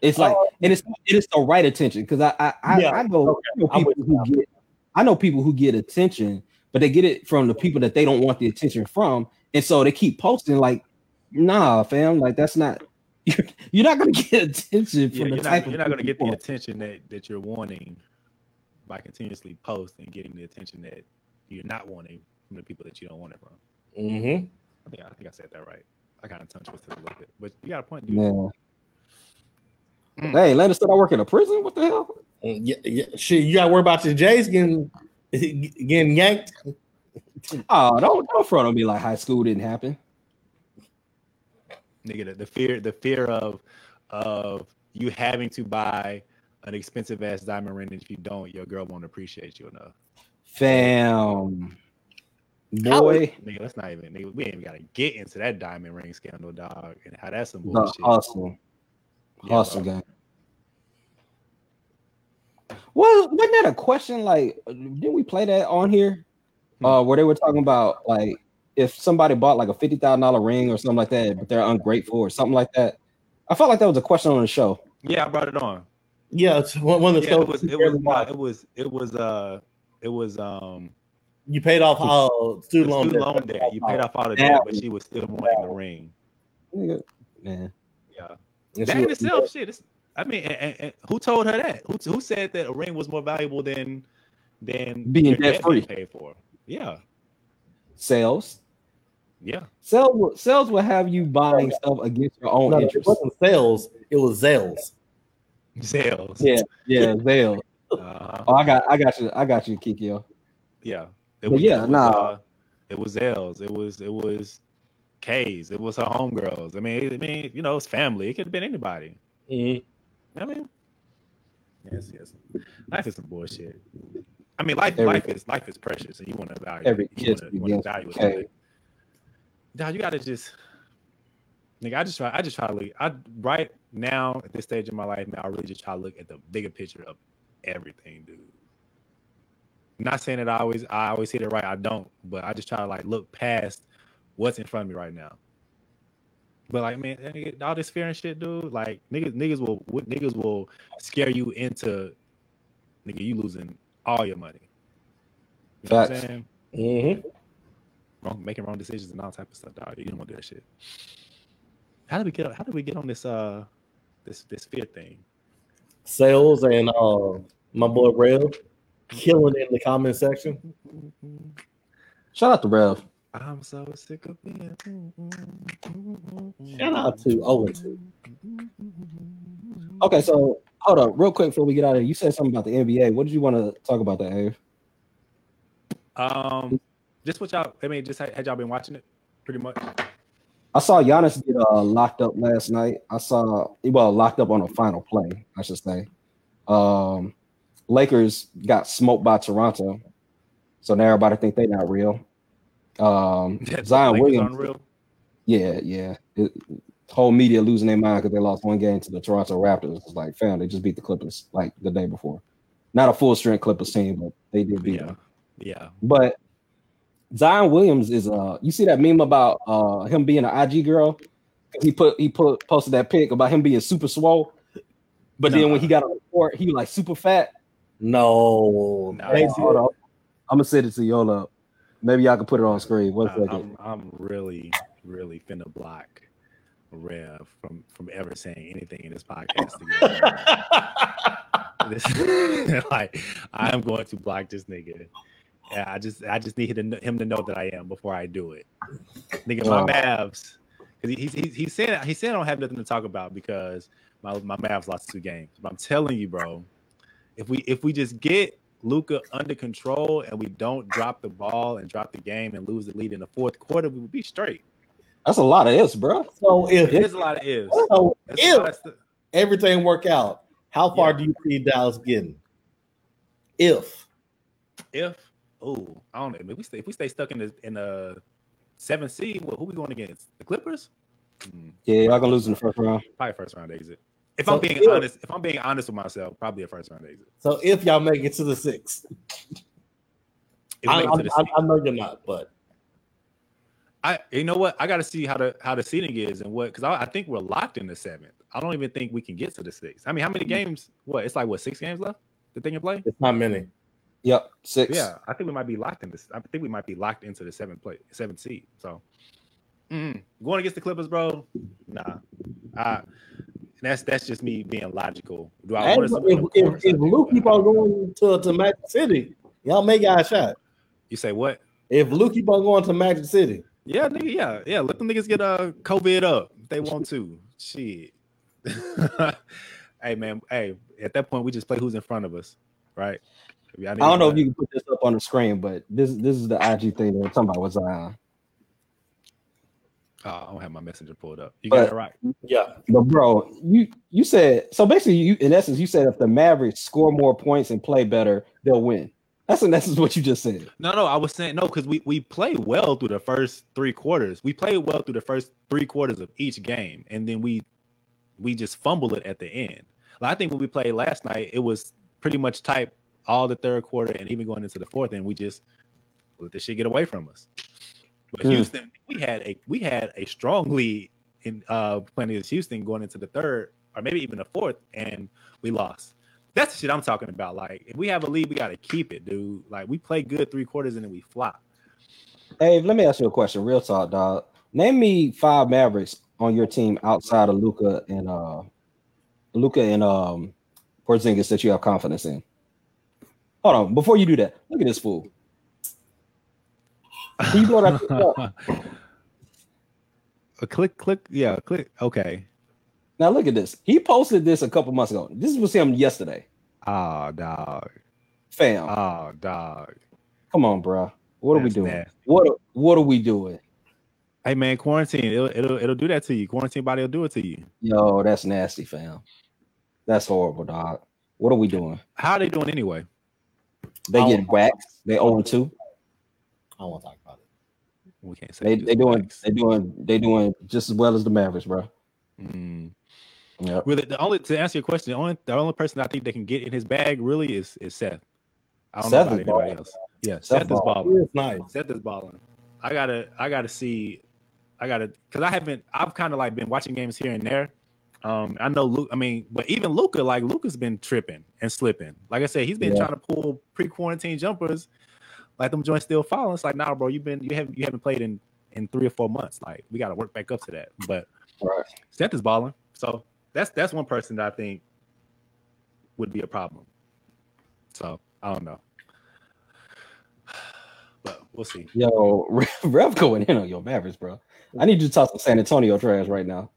It's like, Uh, and it's it is the right attention because I I I, Yeah, I know, I know people with who get I know people who get attention, but they get it from the people that they don't want the attention from, and so they keep posting like, nah, fam, like that's not [laughs] you're, you're not gonna get attention Yeah, from you're the not, type you're not gonna get the attention that that you're wanting by continuously posting, and getting the attention that you're not wanting from the people that you don't want it from. Mm-hmm. I think I think I said that right. I kind of tongue twisted a little bit, but you got a point, dude. Man. Mm. Hey, Landon said I work in a prison. What the hell? Yeah, yeah. Shit, you gotta worry about your J's getting [laughs] getting yanked. Oh, don't don't front on me like high school didn't happen. nigga the, the fear the fear of of you having to buy an expensive ass diamond ring and if you don't your girl won't appreciate you enough Fam, boy, nigga let's not even nigga, we ain't even gotta get into that diamond ring scandal dog and how that's some the bullshit hustle, Yeah, hustle bro. game. Well, wasn't that a question? Like, didn't we play that on here? Hmm. Uh, where they were talking about like if somebody bought like a fifty thousand dollar ring or something like that, but they're ungrateful or something like that. I felt like that was a question on the show. yeah i brought it on Yeah, it's one, one of the yeah, it shows was it was barely no, it was it was uh it was um you paid off all the student loan student debt. loan debt you paid off all the That debt but she was still wanting the ring Nigga, Man, yeah And that she in was- itself shit it's, i mean and, and- and who told her that who, who said that a ring was more valuable than than Being debt debt-free. paid for yeah sales, yeah sales, will- sales will have you buying stuff against your own No, it wasn't sales, it was Zales. sales Yeah, yeah, sales. [laughs] uh, Oh, I got, I got you, I got you, Kikio. yeah But yeah, nah. uh, it was Zales. It was it was Kay's. It was her homegirls. I mean, I mean, you know, it's family. It could have been anybody. Mhm. I mean, yes, yes. Life is some bullshit. I mean, life Every- life is life is precious, and you want to value. Every. You kiss wanna- you want to value it. Dog, you gotta just, nigga. I just try. I just try to look. I right now at this stage of my life, man. I really just try to look at the bigger picture of everything, dude. Not saying that I always I always hit it right. I don't, but I just try to like look past what's in front of me right now. But like, man, all this fear and shit, dude. Like, niggas, niggas will, niggas will scare you into, nigga, you losing all your money. You know what I'm Facts. saying? Mhm. Wrong, making wrong decisions and all type of stuff, dog. You don't want to do that shit. How did we get? How did we get on this? Uh, this this fear thing. Sales and uh, my boy Rev killing it in the comment section. Shout out to Rev. I'm so sick of being. Shout out to Owen. Okay, so hold up, real quick before we get out of here. You said something about the NBA. What did you want to talk about that, Ave? Um, just what y'all. I mean, just had, had y'all been watching it, pretty much. I saw Giannis get uh, locked up last night. I saw well locked up on a final play, I should say. Um, Lakers got smoked by Toronto, so now everybody think they're not real. Um, [laughs] Zion Williams, yeah, yeah. It, whole media losing their mind because they lost one game to the Toronto Raptors. It's like, fam, they just beat the Clippers like the day before. Not a full strength Clippers team, but they did beat Yeah, them. yeah. But Zion Williams is uh you see that meme about uh him being an IG girl? He put he put posted that pic about him being super swole. But then when he got on the court, he like super fat. No, No. Hey, Hold up. I'm gonna send it to you. Maybe y'all can put it on screen. One second. I'm, I'm really, really finna block Rev from from ever saying anything in this podcast again. this, [laughs] like I'm going to block this nigga. Yeah, I just I just need him to, him to know that I am before I do it. Nigga, my Mavs, because he, he, he said he said I don't have nothing to talk about because my my Mavs lost two games. But I'm telling you, bro, if we if we just get Luka under control and we don't drop the ball and drop the game and lose the lead in the fourth quarter, we would be straight. That's a lot of ifs, bro. so if It is a lot of ifs. so That's a lot if everything work out, how far Yeah. do you see Dallas getting? If if oh I don't know if we stay if we stay stuck in the in the seven seed, well, who we going against? The Clippers? Hmm, Yeah, y'all gonna lose in the first round. probably first round exit. If So I'm being if- honest, if I'm being honest with myself, probably a first round exit. so, if y'all make it to the six, I, I, to the I, seed- I know you're not, but I you know what? I got to see how the how the seating is and what because I, I think we're locked in the seventh. I don't even think we can get to the sixth. I mean, how many games? What? It's like what six games left? The thing you play? it's not many. Yep, six. Yeah, I think we might be locked in this. I think we might be locked into the seventh play, seventh seed. So mm, going against the Clippers, bro. Nah, uh, that's that's just me being logical. Do I want if, to? if, if, if Luke keep on going to, to Magic City, y'all may got a shot. You say what? If Luke keep on going to Magic City, Yeah, nigga, yeah, yeah. Let them niggas get uh COVID up if they want to. Shit. [laughs] hey man, hey. At that point, we just play who's in front of us, right? I I don't know if you can put this up on the screen, but this this is the IG thing that I'm talking about with Zion. Oh, I don't have my messenger pulled up. You But- got it right. yeah, But bro, you you said so basically you in essence you said if the Mavericks score more points and play better, they'll win. That's in essence [laughs] what you just said. No, no, I was saying no because we we played well through the first three quarters. We played well through the first three quarters of each game, and then we we just fumble it at the end. Like, I think when we played last night, it was pretty much tight all the third quarter and even going into the fourth, and we just let this shit get away from us. But Hmm. Houston, we had a we had a strong lead in uh playing against Houston going into the third or maybe even the fourth, and we lost. That's the shit I'm talking about. Like, if we have a lead, we got to keep it, dude. Like, we play good three quarters and then we flop. Hey, let me ask you a question, real talk, dog. Name me five Mavericks on your team outside of Luka and uh Luka and um Porzingis that you have confidence in. Hold on, before you do that, look at this fool. Can you blow that up? [laughs] A click, click, yeah, click. Okay. Now look at this. He posted this a couple months ago. This was him yesterday. Oh, dog. Fam, Oh, dog. come on, bro. What are we doing? nasty. What are- what are we doing? Hey, man, quarantine. It'll, it'll it'll do that to you. Quarantine body will do it to you. Yo, that's nasty, fam. That's horrible, dog. What are we doing? How are they doing anyway? They Oh. get whacked. They own two. I don't want to talk about it. We can't say They this they doing flex. they doing they doing just as well as the Mavericks, bro. Mm. Yep. Really, the only to answer your question, the only the only person I think they can get in his bag really is is Seth. I don't Seth know about anybody balling. else. Yeah, Seth Seth, is balling. balling. It's nice. Seth is balling. I gotta I gotta see. I gotta because I haven't. I've kind of like been watching games here and there. Um, I know Luke. I mean, but even Luka, like Luka's been tripping and slipping. Like I said, he's been Yeah. trying to pull pre-quarantine jumpers. Like them joints still falling. It's like, nah, bro, you've been you haven't you haven't played in in three or four months. Like we got to work back up to that. But Right. Seth is balling. So that's that's one person that I think would be a problem. So I don't know. [sighs] But we'll see. Yo, [laughs] Rev going in on your Mavericks, bro. I need you to talk some San Antonio trash right now.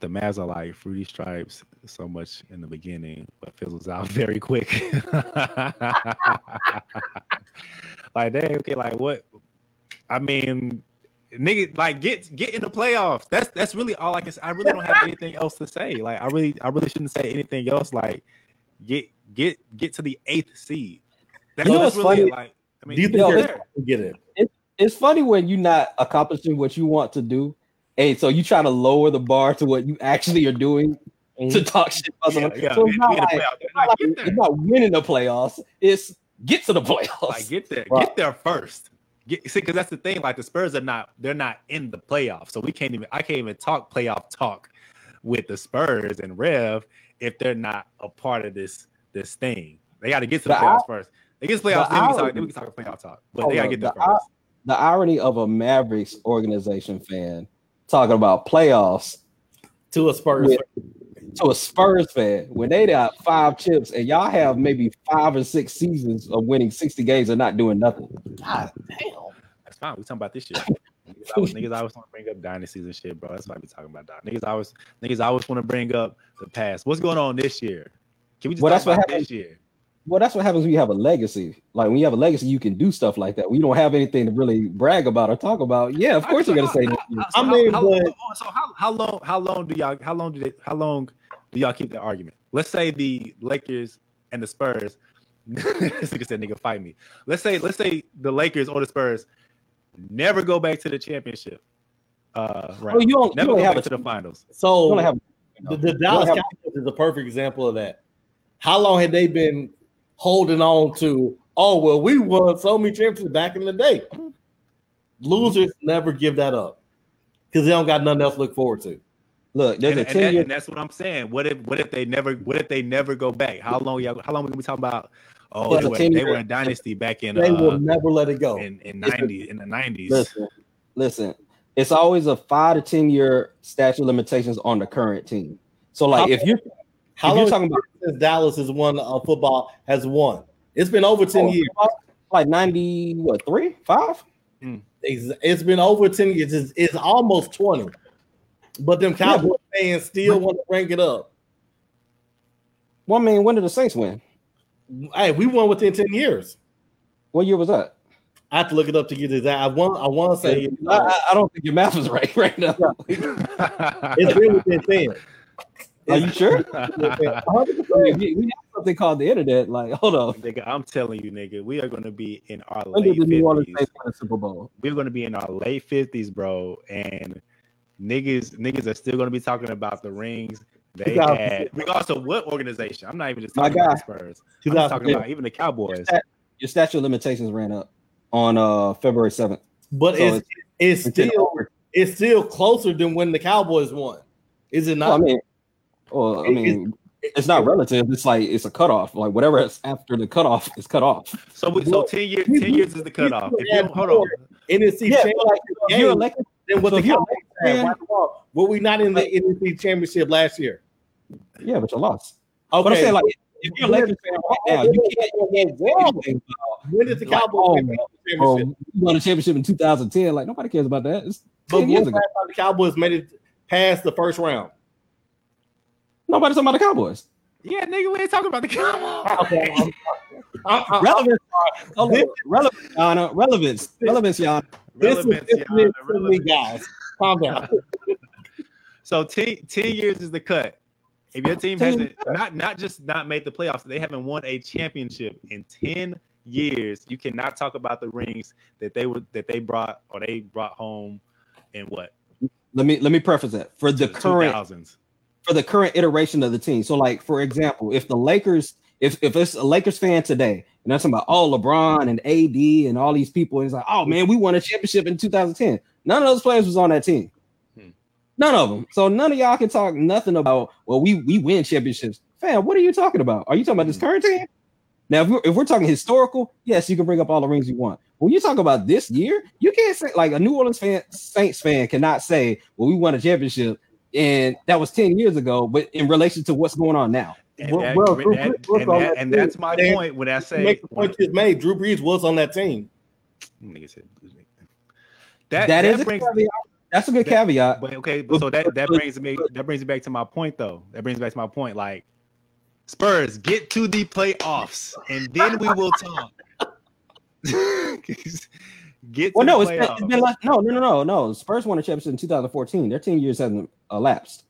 The Mavs are like fruity stripes, so much in the beginning, but fizzles out [laughs] very quick. [laughs] like, dang, okay, like what? I mean, nigga, like get get in the playoffs. That's that's really all I can say. I really don't have anything else to say. Like, I really I really shouldn't say anything else. Like, get get get to the eighth seed. That's, You know that's really funny? like. I mean, Do you think Yo, it's- get it? It's funny when you're not accomplishing what you want to do. Hey, so you try to lower the bar to what you actually are doing to talk shit about yeah, someone. yeah, so it's not, be in the like, it's not Like, like- get there. it's not winning the playoffs. It's get to the playoffs. Like get there, Right. get there first. Get, see, because that's the thing. Like the Spurs are not, they're not in the playoffs, so we can't even. I can't even talk playoff talk with the Spurs and Rev if they're not a part of this this thing. They got to get to the The playoffs first. They get to playoffs, the then we can talk. irony- Then we can talk playoff talk. But Hold they got to get there the first. the irony of a Mavericks organization fan talking about playoffs To a Spurs. Yeah. To a Spurs fan when they got five chips and y'all have maybe five or six seasons of winning 60 games and not doing nothing. God damn. That's fine. We talking about this shit. niggas, always, niggas always want to bring up dynasties and shit, bro. That's why we talking about that. Niggas always niggas always want to bring up the past. What's going on this year? Can we just Well, talk that's what happened- this year? Well, that's what happens when you have a legacy. Like when you have a legacy, you can do stuff like that. When you don't have anything to really brag about or talk about, yeah, of course you're gonna say that. So I how- mean, how, but- so how, how long how long do y'all how long do they how long do y'all keep the argument? Let's say the Lakers and the Spurs. [laughs] this nigga said nigga fight me. Let's say let's say the Lakers or the Spurs never go back to the championship. Uh right. Well, you don't, you never don't go have back a, to the finals. you So don't have the, the Dallas have- Cowboys is a perfect example of that. How long had they been holding on to? Oh well, we won so many championships back in the day. Losers never give that up because they don't got nothing else to look forward to. look. There's And, a and, that- and that's what I'm saying. What if what if they never what if they never go back? How long y'all how long are we gonna be talking about? Oh, they were, they were a dynasty back in They will uh, never let it go. in, in 90 in the 90s. listen, listen. It's always a five to ten year statute of limitations on the current team. So like if you're How long you're talking about since Dallas has won uh, football has won? It's been over ten Oh, years. like ninety what three five? It's, it's been over 10 years. It's, it's almost 20. But them Cowboy fans still want to rank it up. Well, I mean, when did the Saints win? Hey, we won within 10 years. What year was that? I have to look it up to get exact. I want I want to say I, I- I don't think your math is right [laughs] right now. it's been within 10. Are you sure? It's- I mean, we, we have something called the internet. Like, hold on. nigga, I'm telling you, nigga, we are gonna be in our When late the New Orleans 50s. Saints win the Super Bowl? We're gonna be in our late 50s, bro, and niggas niggas are still gonna be talking about the rings they had, regardless of what organization. I'm not even just talking about the Spurs. I'm just talking about even the Cowboys. Your statute of limitations ran up on uh February seventh. But So it's it's still it's still closer than when the Cowboys won. Is it Well, I not? mean, well, I mean, it's not relative. It's like it's a cutoff. Like whatever is after the cutoff is cut off. So we, so 10 years 10 years is the cutoff. If you don't, hold on. more NFC Yeah, championship like, if you're game elected, than what so the if you're Cowboys had. fan- Right or wrong. Were we not in the NFC championship last year? yeah, but you lost. Okay. But I'm saying like if you're elected fan right now, you can't, you anything when did the like, Cowboys oh, win the Oh, championship? you won a championship in 2010. Like nobody cares about that. It's But 10 when years ago. the Cowboys made it past the first round? Nobody's talking about the Cowboys. Yeah, nigga, we ain't talking about the Cowboys. Okay, I'm- I'm- I'm- Relevance, hold relevance, Yana. Relevance, relevance, Yana. This is Relevance, this yeah, is for me, guys. Calm down. [laughs] So 10, 10 years is the cut. If your team hasn't not not just not made the playoffs, they haven't won a championship in 10 years. You cannot talk about the rings that they were that they brought or they brought home in what Let me let me preface that for the the current 2000s. For the current iteration of the team. So, like for example, if the Lakers, if if it's a Lakers fan today, and that's about oh LeBron and AD and all these people, and it's like, oh man, we won a championship in 2010. None of those players was on that team. Hmm. None of them. So none of y'all can talk nothing about well, we we win championships. Fam, what are you talking about? Are you talking about this Hmm. current team? Now, if we're, if we're talking historical, yes, you can bring up all the rings you want. When you talk about this year, you can't say like a New Orleans fan, Saints fan cannot say, "Well, we won a championship," and that was ten years ago. But in relation to what's going on now, And, Well, that- well, and Drew that- Brees and that- that and team. that's my They- point when I say Make the point you made. Drew Brees was on that team. Nigga that that is a caveat. That's a good That- caveat. But okay, but so that that [laughs] brings me that brings me back to my point though. That brings me back to my point. Like Spurs get to the playoffs, and then we will talk. [laughs] get Well, no, it's been, it's been like, no, no, no, no, no. Spurs won a championship in 2014. Their 10 years hasn't elapsed.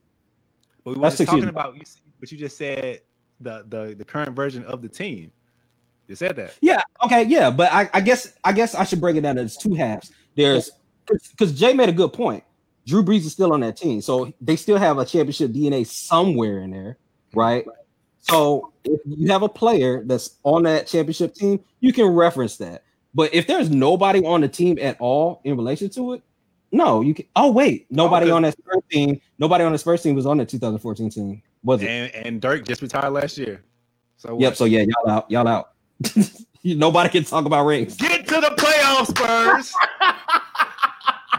But we were talking years. about, you but you just said the the the current version of the team. You said that. Yeah, okay, yeah, but I, I guess I guess I should break it down as two halves. There's because Jay made a good point. Drew Brees is still on that team, so they still have a championship DNA somewhere in there, mm-hmm. right? So if you have a player that's on that championship team, you can reference that. But if there's nobody on the team at all in relation to it, no, you can. Oh wait, nobody Okay. on that Spurs team, nobody on the Spurs team was on the 2014 team, was it? And and Dirk just retired last year. So Yep. what? So yeah, y'all out, y'all out. [laughs] nobody can talk about rings. get to the playoffs, Spurs. [laughs]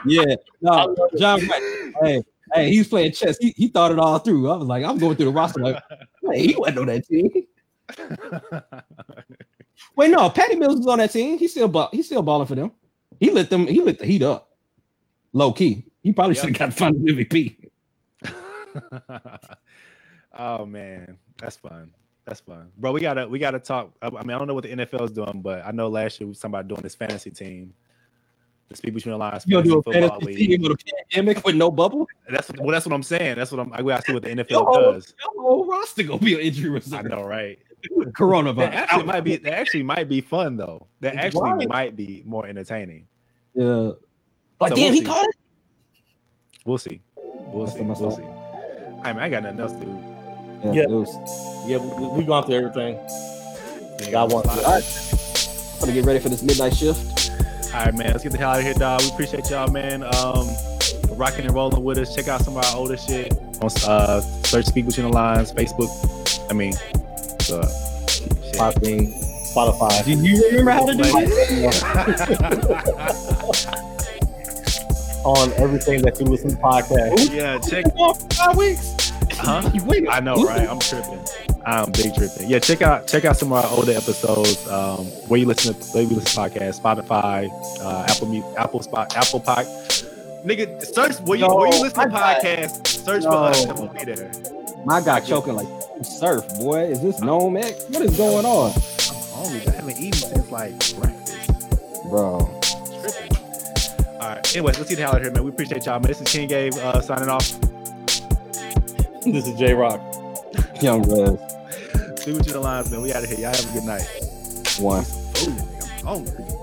Yeah, no, John. Wright, hey, hey, he's playing chess. He, he thought it all through. I was like, I'm going through the roster. Like, hey, he wasn't on that team. [laughs] Wait, no, Patty Mills was on that team. He's still ball, he's still balling for them. He lit them. He lit the heat up, low key. He probably Yep. should have got final MVP. [laughs] oh man, that's fun. That's fun, bro. We gotta we gotta talk. I I mean, I don't know what the NFL is doing, but I know last year we was talking about doing this fantasy team, the speed between the lines. You do a fantasy football team with a pandemic with no bubble? That's well, that's what I'm saying. That's what I'm. I gotta see what the NFL Yo, does. Your whole roster gonna be an injury I reserve. know, right? Coronavirus. That actually might be. That actually might be fun though. That actually Right. might be more entertaining. Yeah. But So damn, we'll he see. caught it. We'll see. We'll That's see. I We'll saw. see. I mean, I got nothing else to do. Yeah, Yeah. was. Yeah, we, we gone through everything. Yeah, Got one. slide. All right. I'm gonna get ready for this midnight shift. All right, man. Let's get the hell out of here, dog. We appreciate y'all, man. Um, rocking and rolling with us. Check out some of our older shit on uh, search Speak Between the Lines, Facebook. I mean, uh, shit. Podbean, Spotify. Do you remember how to do Like- that? [laughs] on everything that you listen to podcast. yeah, check. For five weeks. Huh? [laughs] You wait. I know, right? I'm tripping. I'm big tripping. Yeah, check out check out some of our older episodes. Um, where you listen to where you listen to podcasts, Spotify, uh, Apple Mu- Apple Spot, Apple Pod. Nigga, search where you No, where you listen to I got- podcasts. Search No. for us. and We'll be there. My guy choking like surf, boy. Is this Gnome X? What is going on, I'm hungry. I haven't eaten since like breakfast. bro? All right. Anyways, let's get the hell out of here, man. We appreciate y'all, man. This is King Gabe uh, signing off. [laughs] This is J Rock. Young Rez, [laughs] See what you the lines, man. We out of here. Y'all have a good night. one. Oh, nigga, I'm hungry.